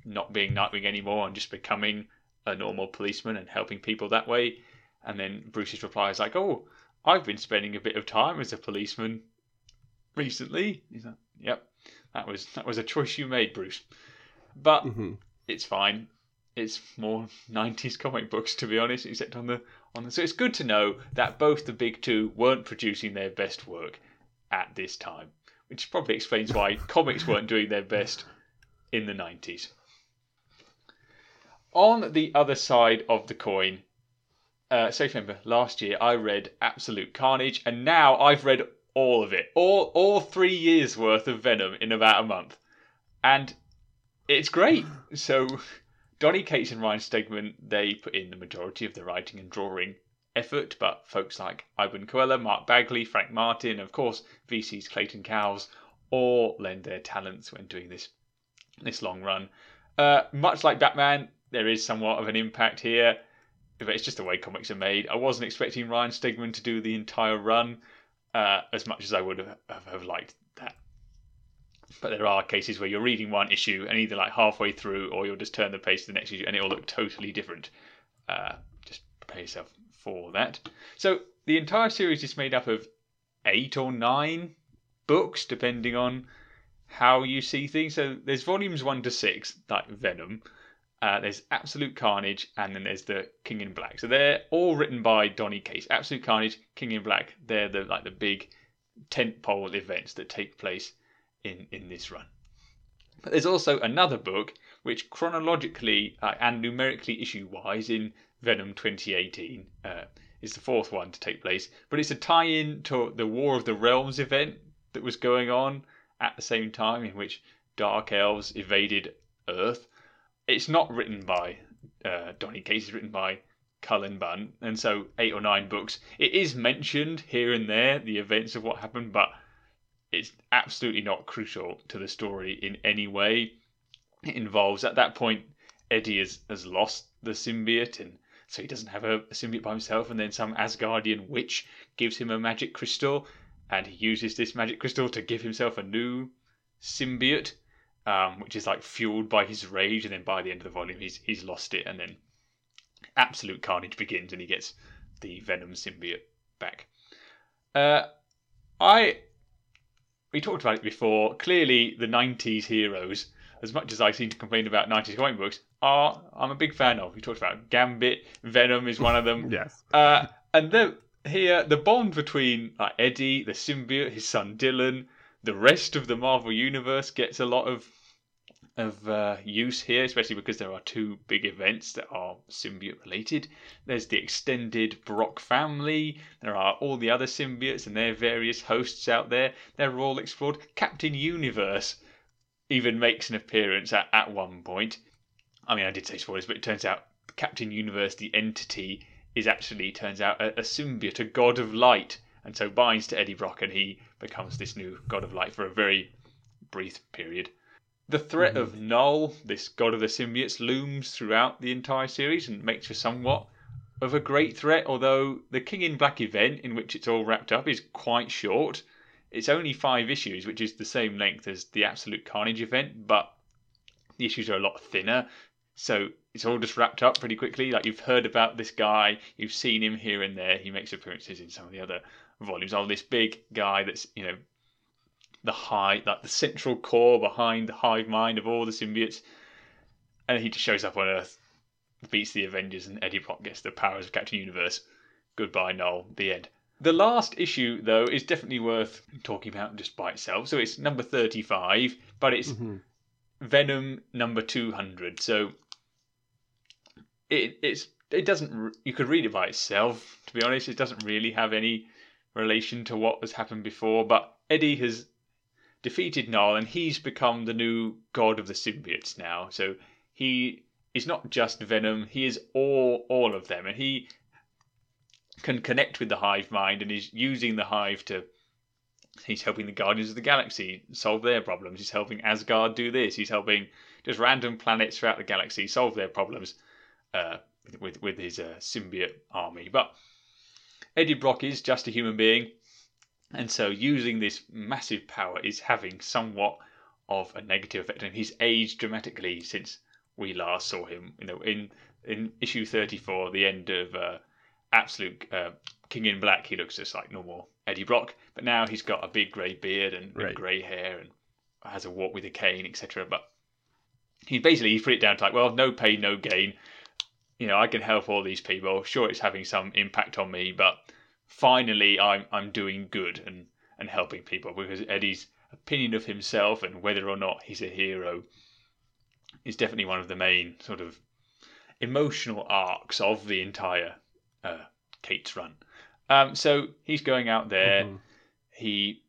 not being Nightwing anymore and just becoming a normal policeman and helping people that way. And then Bruce's reply is like, "Oh, I've been spending a bit of time as a policeman recently. He's like, yep, that was that was a choice you made, Bruce. But mm-hmm. it's fine. It's more '90s comic books, to be honest. Except on the on the. So it's good to know that both the big two weren't producing their best work at this time, which probably explains why comics weren't doing their best in the '90s. On the other side of the coin, uh, so remember last year I read Absolute Carnage, and now I've read all of it, all all three years worth of Venom in about a month, and it's great. So Donny Cates and Ryan Stegman they put in the majority of the writing and drawing effort, but folks like Iban Coello, Mark Bagley, Frank Martin, of course VC's Clayton Cowles, all lend their talents when doing this this long run. Uh, much like Batman, there is somewhat of an impact here, but it's just the way comics are made. I wasn't expecting Ryan Stegman to do the entire run uh, as much as I would have, have liked that. But there are cases where you're reading one issue and either like halfway through or you'll just turn the page to the next issue and it will look totally different. Uh, just prepare yourself for that. So the entire series is made up of eight or nine books, depending on how you see things. So there's volumes one to six, like Venom, uh, there's Absolute Carnage, and then there's the King in Black. So they're all written by Donny Cates. Absolute Carnage, King in Black. They're the like the big tentpole events that take place in in this run. But there's also another book which chronologically uh, and numerically issue wise in Venom 2018 uh, is the fourth one to take place. But it's a tie-in to the War of the Realms event that was going on at the same time, in which Dark Elves evaded Earth it's not written by uh, Donny Cates. It's written by Cullen Bunn, and so eight or nine books. It is mentioned here and there the events of what happened, but it's absolutely not crucial to the story in any way. It involves at that point Eddie has, has lost the symbiote and so he doesn't have a, a symbiote by himself. And then some Asgardian witch gives him a magic crystal, and he uses this magic crystal to give himself a new symbiote, um, which is like fueled by his rage. And then by the end of the volume, he's he's lost it, and then absolute carnage begins, and he gets the Venom symbiote back. Uh, I we talked about it before. Clearly, the '90s heroes, as much as I seem to complain about '90s comic books, are I'm a big fan of. We talked about Gambit, Venom is one of them. yes. Uh, and then here, the bond between like, Eddie, the symbiote, his son Dylan, the rest of the Marvel universe gets a lot of of uh, use here, especially because there are two big events that are symbiote related. There's the extended Brock family. There are all the other symbiotes and their various hosts out there. They're all explored. Captain Universe even makes an appearance at, at one point. I mean, I did say spoilers, but it turns out Captain Universe, the entity, is actually turns out a, a symbiote, a god of light, and so binds to Eddie Brock, and he becomes this new god of light for a very brief period. The threat of mm. Knull, this god of the symbiotes, looms throughout the entire series and makes for somewhat of a great threat, although the King in Black event, in which it's all wrapped up, is quite short. It's only five issues, which is the same length as the Absolute Carnage event, but the issues are a lot thinner, so it's all just wrapped up pretty quickly. Like you've heard about this guy, you've seen him here and there. He makes appearances in some of the other volumes. Oh, this big guy that's you know the high, like the central core behind the hive mind of all the symbiotes, and he just shows up on Earth, beats the Avengers, and Eddie Brock gets the powers of Captain Universe. Goodbye, Knull. The end. The last issue, though, is definitely worth talking about just by itself. So it's number 35, but it's Mhm. Venom number 200. So it it's it doesn't you could read it by itself to be honest it doesn't really have any relation to what has happened before but Eddie has defeated Knull and he's become the new god of the symbiotes now so he is not just Venom he is all all of them and he can connect with the hive mind and is using the hive to he's helping the Guardians of the Galaxy solve their problems. He's helping Asgard do this. He's helping just random planets throughout the galaxy solve their problems uh, with with his uh, symbiote army. But Eddie Brock is just a human being, and so using this massive power is having somewhat of a negative effect on him. He's aged dramatically since we last saw him. You know, in in issue thirty four, the end of uh, Absolute uh, King in Black, he looks just like normal Eddie Brock, but now he's got a big grey beard and, and grey hair and has a walk with a cane, etc. But he basically he put it down to like, well, no pain, no gain. You know, I can help all these people. Sure, it's having some impact on me, but finally, I'm I'm doing good and and helping people because Eddie's opinion of himself and whether or not he's a hero is definitely one of the main sort of emotional arcs of the entire uh, Cates' run. Um, so he's going out there. Mhm. He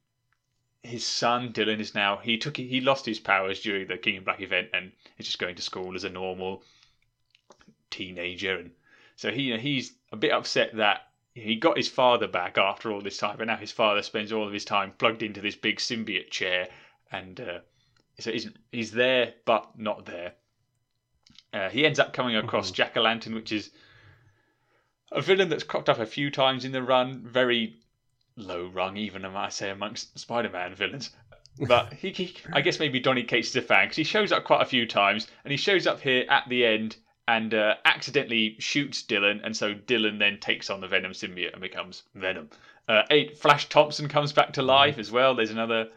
his son Dylan is now he took he lost his powers during the King in Black event and is just going to school as a normal teenager and so he he's a bit upset that he got his father back after all this time, but now his father spends all of his time plugged into this big symbiote chair, and uh, so he's, he's there but not there. Uh, he ends up coming across Mhm. Jack o' Lantern, which is a villain that's cropped up a few times in the run, very low rung, even I might say amongst Spider-Man villains. But he, he I guess maybe Donny Cates is a fan because he shows up quite a few times, and he shows up here at the end and uh, accidentally shoots Dylan, and so Dylan then takes on the Venom symbiote and becomes Venom. Uh, eight Flash Thompson comes back to life as well. There's another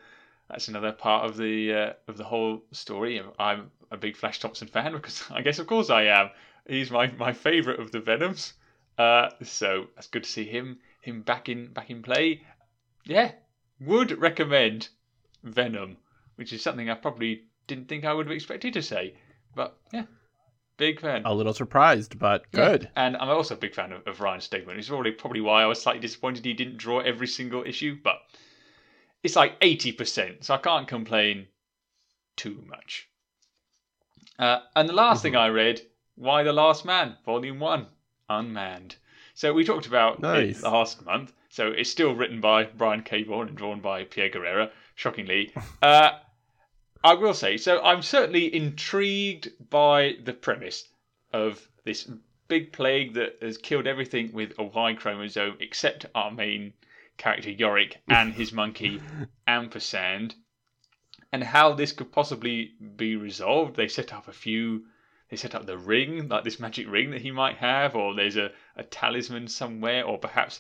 that's another part of the uh, of the whole story. I'm a big Flash Thompson fan because I guess of course I am. He's my, my favourite of the Venoms. Uh, so that's good to see him him back in back in play. Yeah, would recommend Venom, which is something I probably didn't think I would have expected to say. But yeah, big fan. A little surprised, but Yeah, good. And I'm also a big fan of, of Ryan Stegman. It's probably probably why I was slightly disappointed he didn't draw every single issue, but it's like eighty percent, so I can't complain too much. Uh, and the last thing I read, Y the Last Man, Volume One, Unmanned. So we talked about Nice. it last month. So it's still written by Brian K. Vaughan and drawn by Pierre Guerrera. Shockingly, uh, I will say so. I'm certainly intrigued by the premise of this big plague that has killed everything with a Y chromosome except our main character Yorick and his monkey Ampersand, and how this could possibly be resolved. They set up a few. They set up the ring, like this magic ring that he might have, or there's a, a talisman somewhere, or perhaps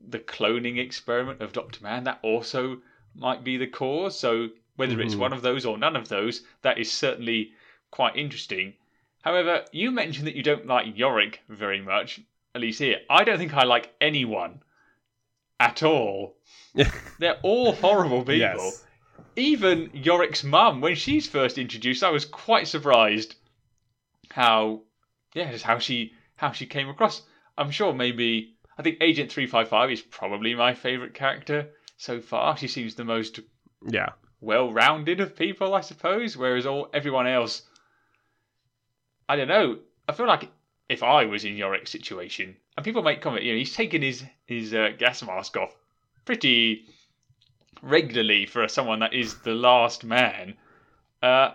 the cloning experiment of Doctor Mann that also might be the cause. So whether it's Mhm. one of those or none of those, that is certainly quite interesting. However, you mentioned that you don't like Yorick very much, at least here. I don't think I like anyone at all. They're all horrible people. Yes. Even Yorick's mum, when she's first introduced, I was quite surprised how yeah, just how she how she came across. I'm sure maybe I think Agent three five five is probably my favourite character so far. She seems the most Yeah. Well rounded of people, I suppose, whereas all everyone else I don't know. I feel like if I was in Yorick's situation, and people make comment, you know, he's taken his his uh, gas mask off pretty regularly for someone that is the last man. Uh,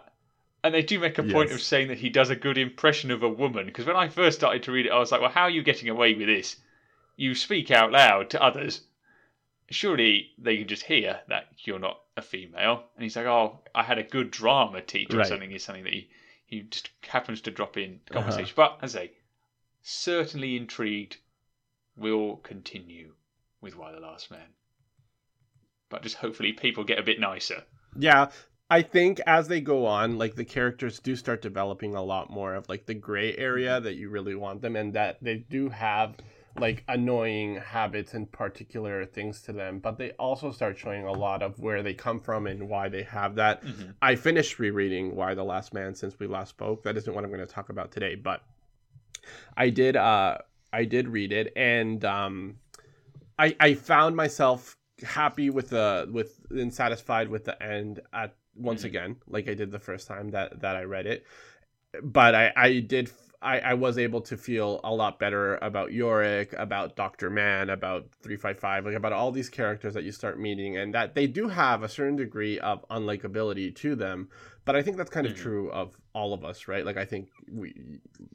and they do make a point Yes. of saying that he does a good impression of a woman. Because when I first started to read it, I was like, well, how are you getting away with this? You speak out loud to others. Surely they can just hear that you're not a female. And he's like, oh, I had a good drama teacher or something. Is something that he, he just happens to drop in Uh-huh. conversation. But as I say, certainly intrigued. Will continue with Y the Last Man. But just hopefully people get a bit nicer. Yeah, I think as they go on, like the characters do start developing a lot more of like the gray area that you really want them, and that they do have like annoying habits and particular things to them, but they also start showing a lot of where they come from and why they have that. Mhm. I finished rereading Y the Last Man since we last spoke. That isn't what I'm going to talk about today, but I did uh I did read it and um I I found myself happy with the with and satisfied with the end at once Mhm. again like I did the first time that that I read it. But I I did I, I was able to feel a lot better about Yorick, about Doctor Mann, about three five five, like about all these characters that you start meeting, and that they do have a certain degree of unlikability to them. But I think that's kind of Mhm. true of all of us, right? Like I think we,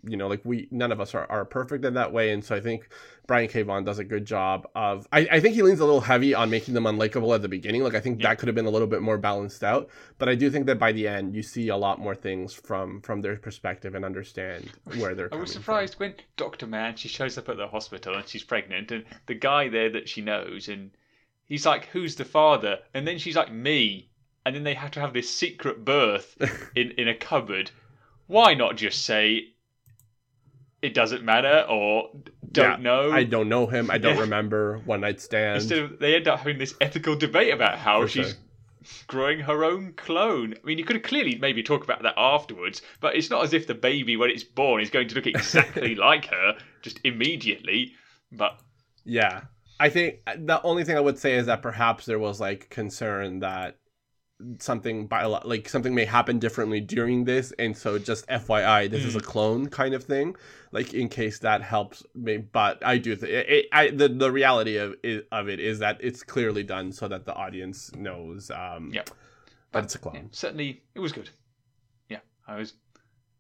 you know, like we none of us are, are perfect in that way, and so I think Brian K. Vaughan does a good job of. I, I think he leans a little heavy on making them unlikable at the beginning. Like I think Yeah. that could have been a little bit more balanced out. But I do think that by the end, you see a lot more things from from their perspective and understand where they're. I was surprised when Doctor Mann she shows up at the hospital and she's pregnant and the guy there that she knows and he's like, "Who's the father?" And then she's like, "Me." And then they have to have this secret birth in in a cupboard. Why not just say it doesn't matter or don't Yeah, know? I don't know him. I don't Yeah. remember one night stand. Instead of they end up having this ethical debate about how For she's sure. growing her own clone. I mean, you could have clearly maybe talk about that afterwards, but it's not as if the baby, when it's born, is going to look exactly like her just immediately. But Yeah. I think uh, the only thing I would say is that perhaps there was like concern that something bio- like something may happen differently during this and so just FYI this is a clone kind of thing like in case that helps me but I do think it, I the, the reality of it, of it is that it's clearly done so that the audience knows um Yep. but it's a yeah, clone certainly, it was good. Yeah, I was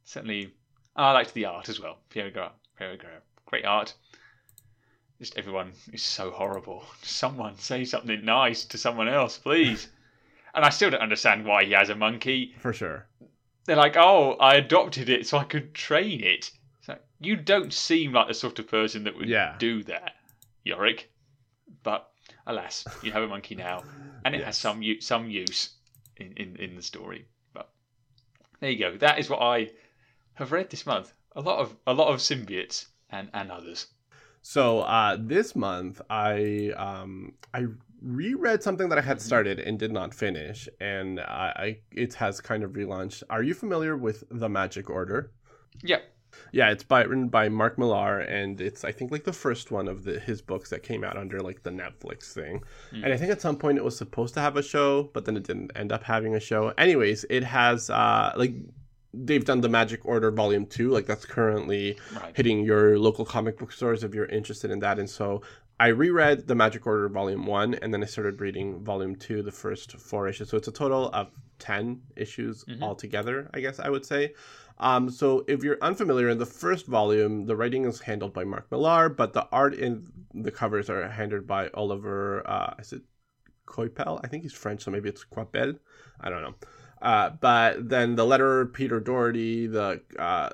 certainly. I liked the art as well. Pierre Guerra, Pierre Guerra, great art. Just everyone is so horrible. Someone say something nice to someone else, please. And I still don't understand why he has a monkey. for sure they're like, "Oh, I adopted it so I could train it." So you don't seem like the sort of person that would Yeah. do that, Yorick. But alas, you have a monkey now, and it has some u- some use in, in in the story. But there you go. That is what I have read this month. A lot of a lot of symbiotes and and others. So uh, this month, I um, I reread something that I had started and did not finish, and I, I it has kind of relaunched. Are you familiar with the Magic Order? Yep. Yeah, it's by written by Mark Millar, and it's I think like the first one of the his books that came out under like the Netflix thing. Mm. And I think at some point it was supposed to have a show, but then it didn't end up having a show. Anyways, it has uh like they've done the Magic Order Volume Two, like that's currently Right. hitting your local comic book stores if you're interested in that. And so I reread the Magic Order Volume 1 and then I started reading Volume 2, the first four issues. So it's a total of 10 issues Mhm. altogether, I guess I would say. Um, so if you're unfamiliar, in the first volume, the writing is handled by Mark Millar, but the art in the covers are handled by Oliver, uh, is it Coipel? I think he's French, so maybe it's Coipel. I don't know. Uh, but then the letterer, Peter Doherty, the uh,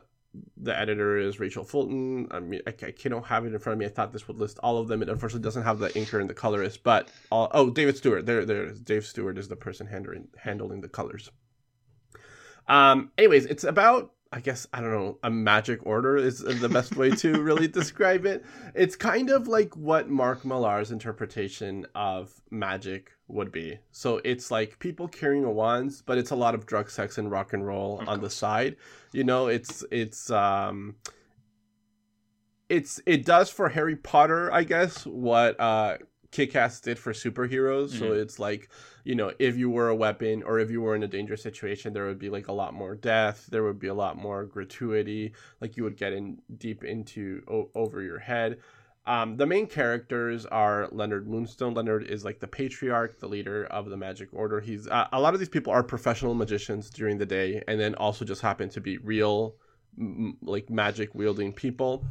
the editor is Rachel Fulton. I mean, I, I can't have it in front of me. I thought this would list all of them. It unfortunately doesn't have the inker and the colorist, but all, oh, David Stewart. There, there. Dave Stewart is the person handling handling the colors. Um. Anyways, it's about I guess I don't know a magic order is the best way to really describe it. It's kind of like what Mark Millar's interpretation of magic would be. So it's like people carrying wands, but it's a lot of drug, sex, and rock and roll on the side. You know, it's it's um it's it does for Harry Potter, I guess, what uh Kick-Ass did for superheroes. So Mhm. it's like, you know, if you were a weapon or if you were in a dangerous situation, there would be like a lot more death. There would be a lot more gratuity. Like you would get in deep into o- over your head. Um, the main characters are Leonard Moonstone. Leonard is like the patriarch, the leader of the Magic Order. He's uh, a lot of these people are professional magicians during the day, and then also just happen to be real, m- like magic wielding people.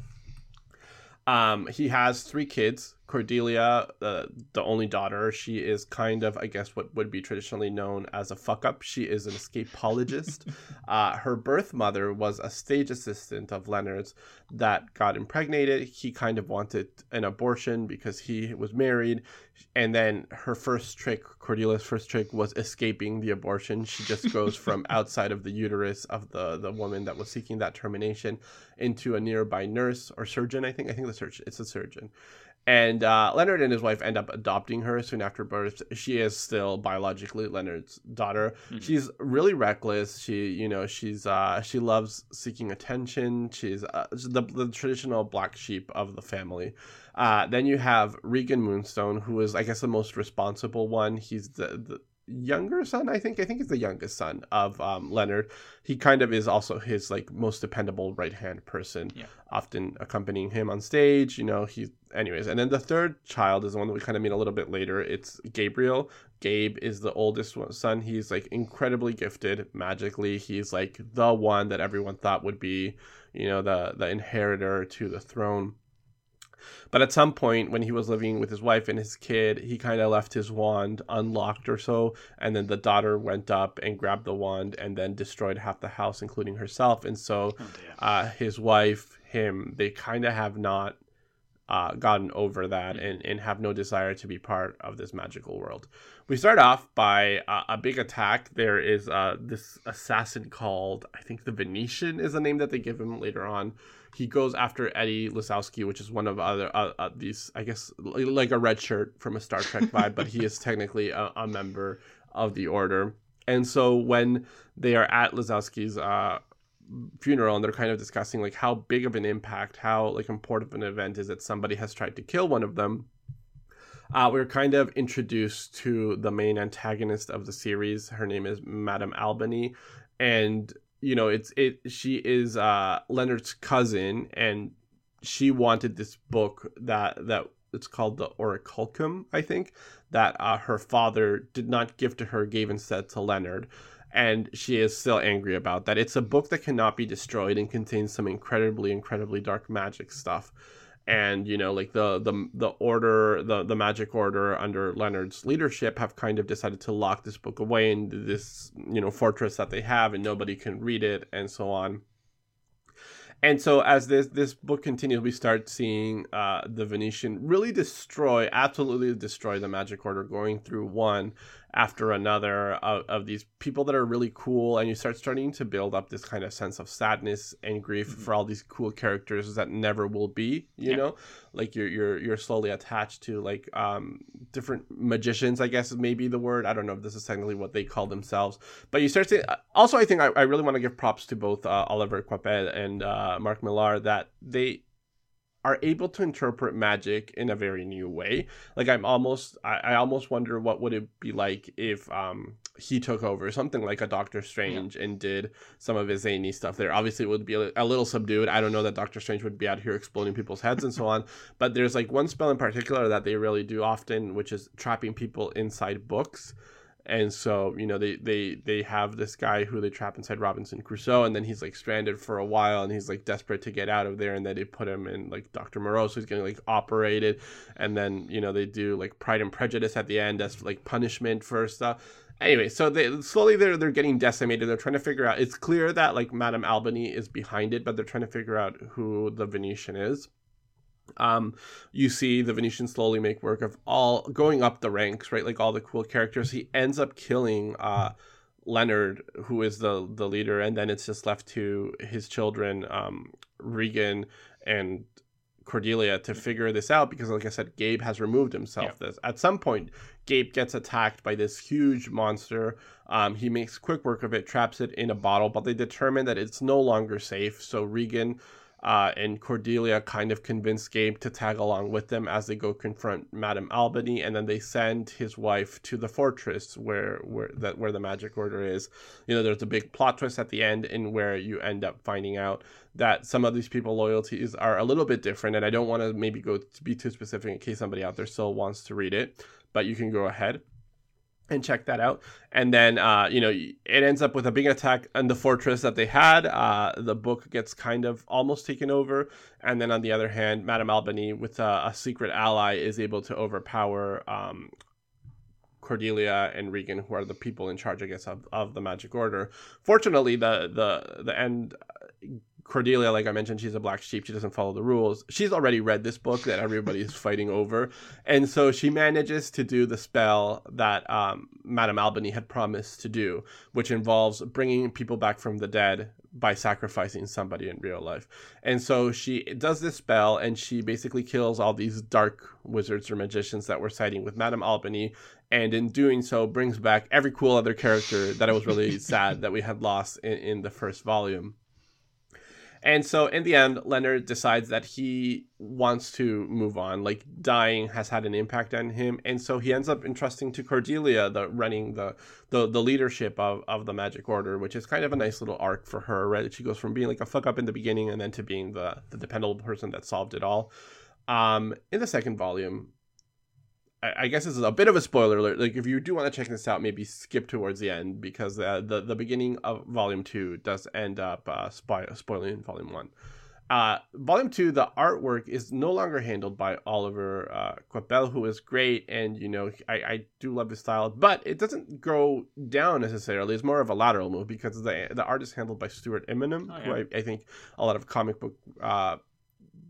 Um, he has three kids. Cordelia, uh, the only daughter, she is kind of, I guess, what would be traditionally known as a fuck up. She is an escapologist. uh, her birth mother was a stage assistant of Leonard's that got impregnated. He kind of wanted an abortion because he was married. And then her first trick, Cordelia's first trick, was escaping the abortion. She just goes from outside of the uterus of the, the woman that was seeking that termination into a nearby nurse or surgeon. I think I think the surgeon. It's a surgeon. And uh, Leonard and his wife end up adopting her soon after birth. She is still biologically Leonard's daughter. Mhm. She's really reckless. She, you know, she's uh, she loves seeking attention. She's uh, the, the traditional black sheep of the family. Uh, then you have Regan Moonstone, who is, I guess, the most responsible one. He's the, the younger son, I think. I think he's the youngest son of um, Leonard. He kind of is also his like most dependable right hand person, Yeah. often accompanying him on stage. You know, he, anyways. And then the third child is the one that we kind of meet a little bit later. It's Gabriel. Gabe is the oldest son. He's like incredibly gifted magically. He's like the one that everyone thought would be, you know, the the inheritor to the throne. But at some point, when he was living with his wife and his kid, he kind of left his wand unlocked or so. And then the daughter went up and grabbed the wand and then destroyed half the house, including herself. And so Oh uh, his wife, him, they kind of have not uh, gotten over that and, and have no desire to be part of this magical world. We start off by uh, a big attack. There is uh, this assassin called, I think the Venetian is the name that they give him later on. He goes after Eddie Lasowski, which is one of other uh, uh, these, I guess, like a red shirt from a Star Trek vibe, but he is technically a, a member of the Order. And so when they are at Lazowski's uh, funeral and they're kind of discussing like how big of an impact, how like important of an event is that somebody has tried to kill one of them. Uh, we're kind of introduced to the main antagonist of the series. Her name is Madame Albany, and you know it's it. She is uh, Leonard's cousin, and she wanted this book that that it's called the Orichalcum, I think, that uh, her father did not give to her, gave instead to Leonard and she is still angry about that. It's a book that cannot be destroyed and contains some incredibly, incredibly dark magic stuff. And you know, like the the the order, the the magic order under Leonard's leadership have kind of decided to lock this book away in this you know fortress that they have, and nobody can read it, and so on. And so as this this book continues, we start seeing uh, the Venetian really destroy, absolutely destroy the Magic Order, going through one after another of, of these people that are really cool, and you start starting to build up this kind of sense of sadness and grief Mhm. for all these cool characters that never will be. You Yeah. know, like you're you're you're slowly attached to like um different magicians. I guess maybe the word. I don't know if this is technically what they call themselves, but you start to. Also, I think I, I really want to give props to both uh, Oliver Coipel and uh, Mark Millar that they are able to interpret magic in a very new way. Like I'm almost, I, I almost wonder what would it be like if um he took over something like a Doctor Strange and did some of his zany stuff there. Obviously, it would be a, a little subdued. I don't know that Doctor Strange would be out here exploding people's heads and so on. But there's like one spell in particular that they really do often, which is trapping people inside books and so you know they they they have this guy who they trap inside Robinson Crusoe, and then he's like stranded for a while, and he's like desperate to get out of there, and then they put him in like Doctor Moreau, so he's getting like operated, and then you know they do like Pride and Prejudice at the end as like punishment for stuff. Anyway, so they slowly they're they're getting decimated. They're trying to figure out. It's clear that like Madame Albany is behind it, but they're trying to figure out who the Venetian is um, you see the Venetian slowly make work of all going up the ranks, right? Like all the cool characters. He ends up killing uh, Leonard, who is the the leader, and then it's just left to his children, um, Regan and Cordelia, to figure this out. Because, like I said, Gabe has removed himself. Yeah. This at some point, Gabe gets attacked by this huge monster. Um, he makes quick work of it, traps it in a bottle, but they determine that it's no longer safe. So Regan uh, and Cordelia kind of convince Gabe to tag along with them as they go confront Madame Albany, and then they send his wife to the fortress where where that where the magic order is. You know, there's a big plot twist at the end, in where you end up finding out that some of these people loyalties are a little bit different, and I don't want to maybe go to be too specific in case somebody out there still wants to read it, but you can go ahead and check that out. And then, uh, you know, it ends up with a big attack on the fortress that they had. Uh, the book gets kind of almost taken over. And then on the other hand, Madame Albany, with a, a secret ally, is able to overpower um, Cordelia and Regan, who are the people in charge, I guess, of, of the Magic Order. Fortunately, the the the end Cordelia, like I mentioned, she's a black sheep. She doesn't follow the rules. She's already read this book that everybody is fighting over. And so she manages to do the spell that um, Madame Albany had promised to do, which involves bringing people back from the dead by sacrificing somebody in real life. And so she does this spell and she basically kills all these dark wizards or magicians that were siding with Madame Albany. And in doing so, brings back every cool other character that I was really sad that we had lost in, in the first volume. And so in the end, Leonard decides that he wants to move on. Like dying has had an impact on him, and so he ends up entrusting to Cordelia the running the the, the leadership of, of the Magic Order, which is kind of a nice little arc for her. Right, she goes from being like a fuck up in the beginning, and then to being the the dependable person that solved it all. Um, in the second volume, I guess this is a bit of a spoiler alert. Like, if you do want to check this out, maybe skip towards the end because uh, the the beginning of Volume Two does end up uh, spoil- spoiling Volume One. Uh, volume two, the artwork is no longer handled by Oliver uh, who is great, and you know I, I do love his style, but it doesn't go down necessarily. It's more of a lateral move because the the art is handled by Stuart Immonen, oh, yeah. who I, I, think a lot of comic book uh,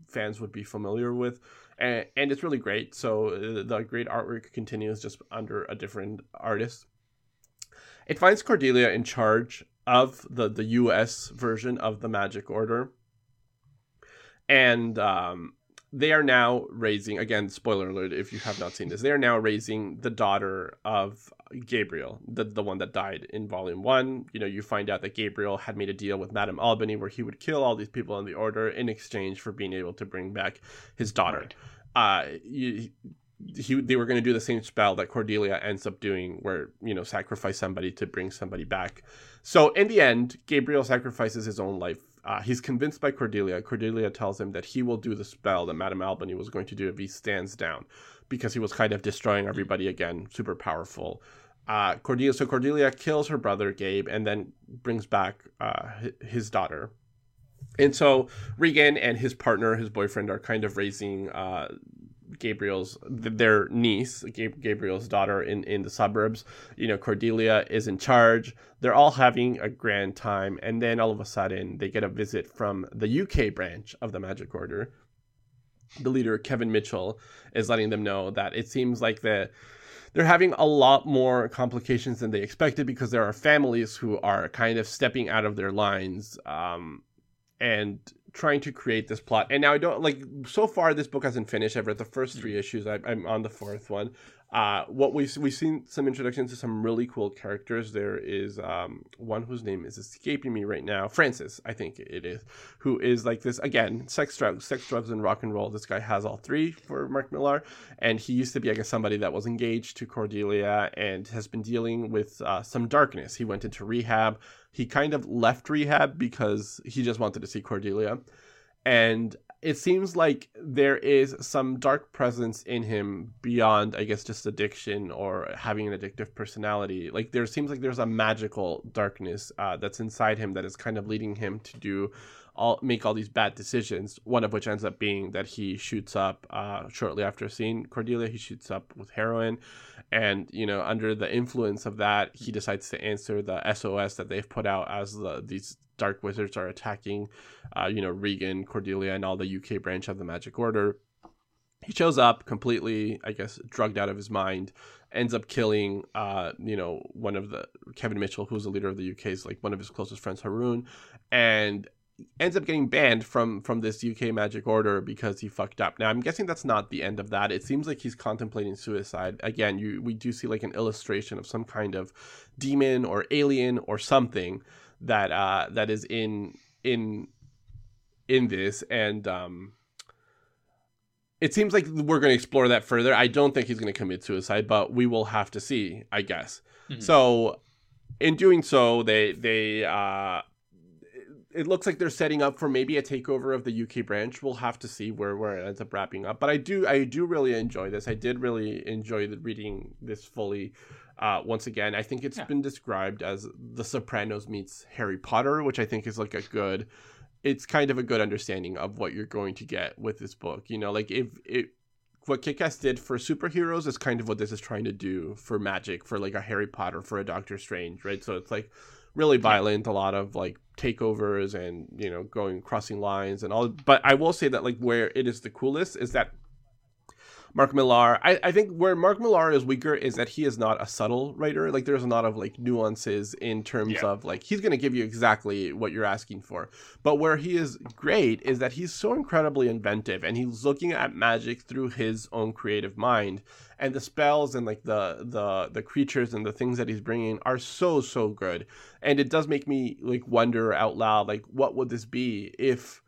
fans would be familiar with and, and it's really great. So uh, the great artwork continues just under a different artist. It finds Cordelia in charge of the the U.S. version of the Magic Order, and um, they are now raising again. Spoiler alert! If you have not seen this, they are now raising the daughter of Gabriel, the the one that died in Volume One. You know, you find out that Gabriel had made a deal with Madame Albany where he would kill all these people in the Order in exchange for being able to bring back his daughter. Right. Uh, you, he, they were going to do the same spell that Cordelia ends up doing, where you know sacrifice somebody to bring somebody back. So in the end, Gabriel sacrifices his own life. Uh, he's convinced by Cordelia. Cordelia tells him that he will do the spell that Madame Albany was going to do if he stands down, because he was kind of destroying everybody again, super powerful. Uh, Cordelia, so Cordelia kills her brother Gabe and then brings back uh, his daughter. And so Regan and his partner, his boyfriend, are kind of raising uh, Gabriel's their niece, Gabriel's daughter, in in the suburbs. You know, Cordelia is in charge. They're all having a grand time, and then all of a sudden they get a visit from the UK branch of the Magic Order. The leader, Kevin Mitchell, is letting them know that it seems like the they're having a lot more complications than they expected because there are families who are kind of stepping out of their lines um, and trying to create this plot. And now I don't like so far this book hasn't finished. I've read the first three issues. I, am on the fourth one. Uh, what we've we've seen some introductions to some really cool characters. There is um, one whose name is escaping me right now, Francis, I think it is, who is like this again, sex drugs, sex drugs and rock and roll. This guy has all three for Mark Millar, and he used to be I guess somebody that was engaged to Cordelia and has been dealing with uh, some darkness. He went into rehab. He kind of left rehab because he just wanted to see Cordelia, and it seems like there is some dark presence in him beyond, I guess, just addiction or having an addictive personality. Like there seems like there's a magical darkness uh, that's inside him that is kind of leading him to do all make all these bad decisions. One of which ends up being that he shoots up uh, shortly after seeing Cordelia. He shoots up with heroin, and you know under the influence of that, he decides to answer the SOS that they've put out as the these dark wizards are attacking, uh, you know Regan, Cordelia, and all the UK branch of the Magic Order. He shows up completely, I guess, drugged out of his mind ends up killing uh you know one of the Kevin Mitchell who's the leader of the UK's like one of his closest friends Haroon and ends up getting banned from from this UK Magic Order because he fucked up. Now I'm guessing that's not the end of that. It seems like he's contemplating suicide. Again, you we do see like an illustration of some kind of demon or alien or something that uh that is in in in this and um it seems like we're going to explore that further. I don't think he's going to commit suicide, but we will have to see, I guess. Mm-hmm. So in doing so, they they uh it looks like they're setting up for maybe a takeover of the UK branch. We'll have to see where, where it ends up wrapping up. But I do I do really enjoy this. I did really enjoy the, reading this fully. Uh, once again, I think it's yeah. been described as The Sopranos meets Harry Potter, which I think is like a good. It's kind of a good understanding of what you're going to get with this book. You know, like if it what Kick-Ass did for superheroes is kind of what this is trying to do for magic, for like a Harry Potter, for a Doctor Strange, right? So it's like really violent, a lot of like takeovers and you know going crossing lines and all. But i will say that like where it is the coolest is that Mark Millar, I, I think where Mark Millar is weaker is that he is not a subtle writer. Like there's a lot of like nuances in terms yeah. of like he's gonna give you exactly what you're asking for. But where he is great is that he's so incredibly inventive and he's looking at magic through his own creative mind. And the spells and like the the the creatures and the things that he's bringing are so so good. And it does make me like wonder out loud like what would this be if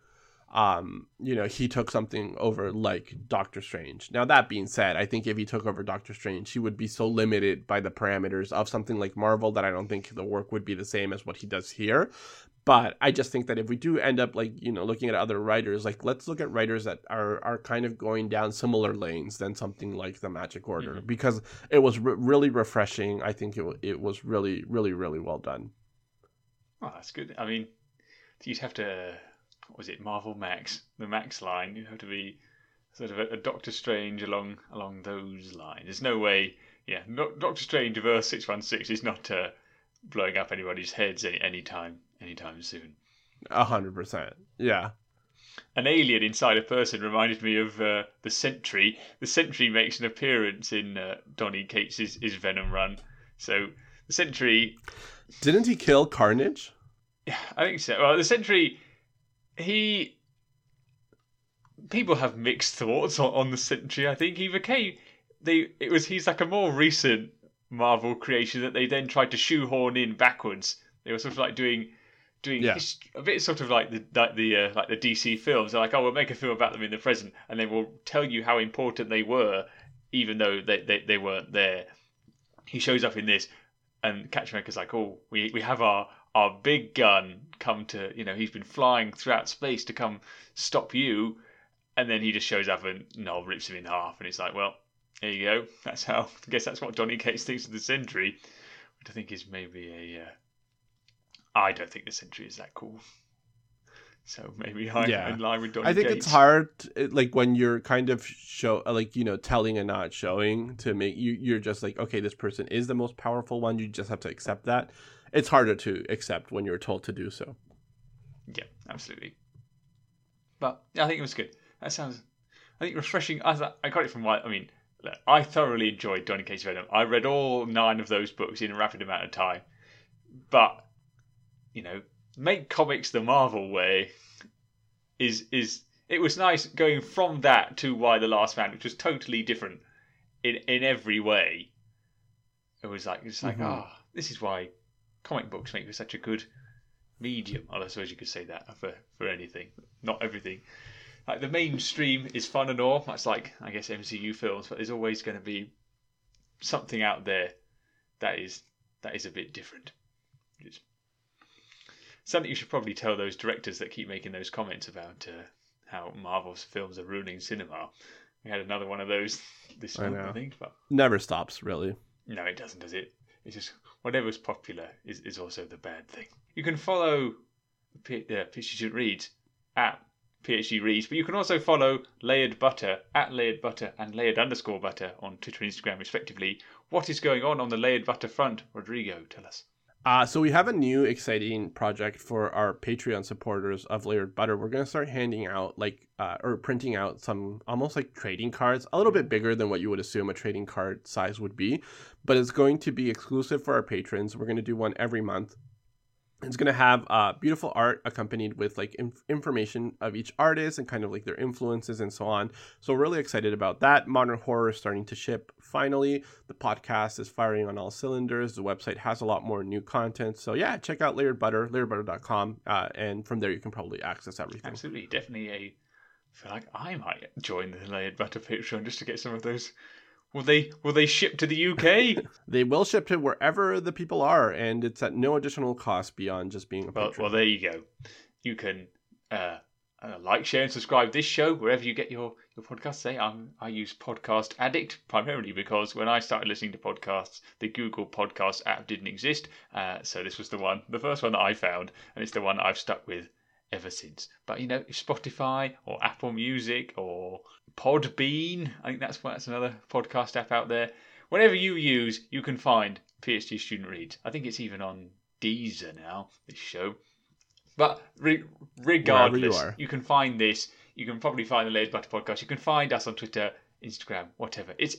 um, you know, he took something over like Doctor Strange. Now, that being said, I think if he took over Doctor Strange, he would be so limited by the parameters of something like Marvel that I don't think the work would be the same as what he does here. But I just think that if we do end up like, you know, looking at other writers, like let's look at writers that are are kind of going down similar lanes than something like the Magic Order mm-hmm. because it was re- really refreshing. I think it it was really really really well done. Oh, that's good. I mean, you'd have to was it Marvel Max, the Max line. You have to be sort of a, a Doctor Strange along along those lines. There's no way, yeah, no, Doctor Strange of Earth six one six is not uh, blowing up anybody's heads any anytime anytime soon. A hundred percent, yeah. An alien inside a person reminded me of uh, the Sentry. The Sentry makes an appearance in uh, Donny Cates's Venom run. So the Sentry. Didn't he kill Carnage? Yeah, I think so. Well, the Sentry he people have mixed thoughts on, on the Sentry. I think he became they it was he's like a more recent Marvel creation that they then tried to shoehorn in backwards. They were sort of like doing doing yeah. hist- a bit sort of like the like the uh, like the DC films. They're like, oh, we'll make a film about them in the present, and then we'll tell you how important they were, even though they they, they weren't there. He shows up in this, and Catchmaker's like, oh, we we have our our big gun come to you know he's been flying throughout space to come stop you and then he just shows up and Knull rips him in half and it's like well there you go that's how I guess that's what Donny Cates thinks of the Sentry which I think is maybe a uh, I don't think the Sentry is that cool so maybe I'm yeah. in line with Donny I think Cates. it's hard, like when you're kind of show, like you know, telling and not showing to make you. You're just like, okay, this person is the most powerful one. You just have to accept that it's harder to accept when you're told to do so. Yeah, absolutely. But I think it was good. That sounds, I think refreshing. I I got it from what I mean. Look, I thoroughly enjoyed Donny Cates Venom. I read all nine of those books in a rapid amount of time. But you know, make comics the Marvel way is is it was nice going from that to Y the Last Man, which was totally different in in every way. It was like it's like ah, mm-hmm. oh, this is why comic books make for such a good medium. I suppose you could say that for, for anything, not everything. Like the mainstream is fun and all. That's like I guess MCU films, but there's always going to be something out there that is that is a bit different. It's something you should probably tell those directors that keep making those comments about uh, how Marvel's films are ruining cinema. We had another one of those this I month, I, think. But Never stops, really. no, it doesn't, does it? It's just whatever's popular is, is also the bad thing. You can follow P- uh, PhD Reads at PhD Reads, but you can also follow Layered Butter at Layered Butter and Layered underscore Butter on Twitter and Instagram, respectively. What is going on on the Layered Butter front? Rodrigo, tell us. Uh, so we have a new exciting project for our Patreon supporters of Layered Butter. We're gonna start handing out like uh, or printing out some almost like trading cards, a little bit bigger than what you would assume a trading card size would be, but it's going to be exclusive for our patrons. We're gonna do one every month. It's gonna have uh, beautiful art accompanied with like inf- information of each artist and kind of like their influences and so on. So we're really excited about that. Modern horror is starting to ship finally. The podcast is firing on all cylinders. The website has a lot more new content. So yeah, check out Layered Butter, layeredbutter.com, uh, and from there you can probably access everything. Absolutely, definitely a. I feel like I might join the Layered Butter Patreon just to get some of those. Will they will they ship to the UK? They will ship to wherever the people are, and it's at no additional cost beyond just being a well, patron. well, there you go. You can uh, uh, like, share, and subscribe this show wherever you get your your podcasts. Say, I'm I use Podcast Addict primarily because when I started listening to podcasts, the Google Podcast app didn't exist. Uh, so this was the one, the first one that I found, and it's the one I've stuck with ever since. But you know, if Spotify or Apple Music or Podbean, I think that's that's another podcast app out there. Whatever you use, you can find PhD Student Reads. I think it's even on Deezer now. This show. But re- regardless, are. you can find this. You can probably find the Layered Butter podcast. You can find us on Twitter, Instagram, whatever. It's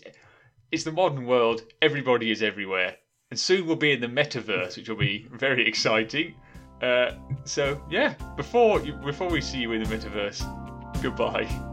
it's the modern world. Everybody is everywhere, and soon we'll be in the metaverse, which will be very exciting. Uh, so yeah, before you, before we see you in the metaverse, goodbye.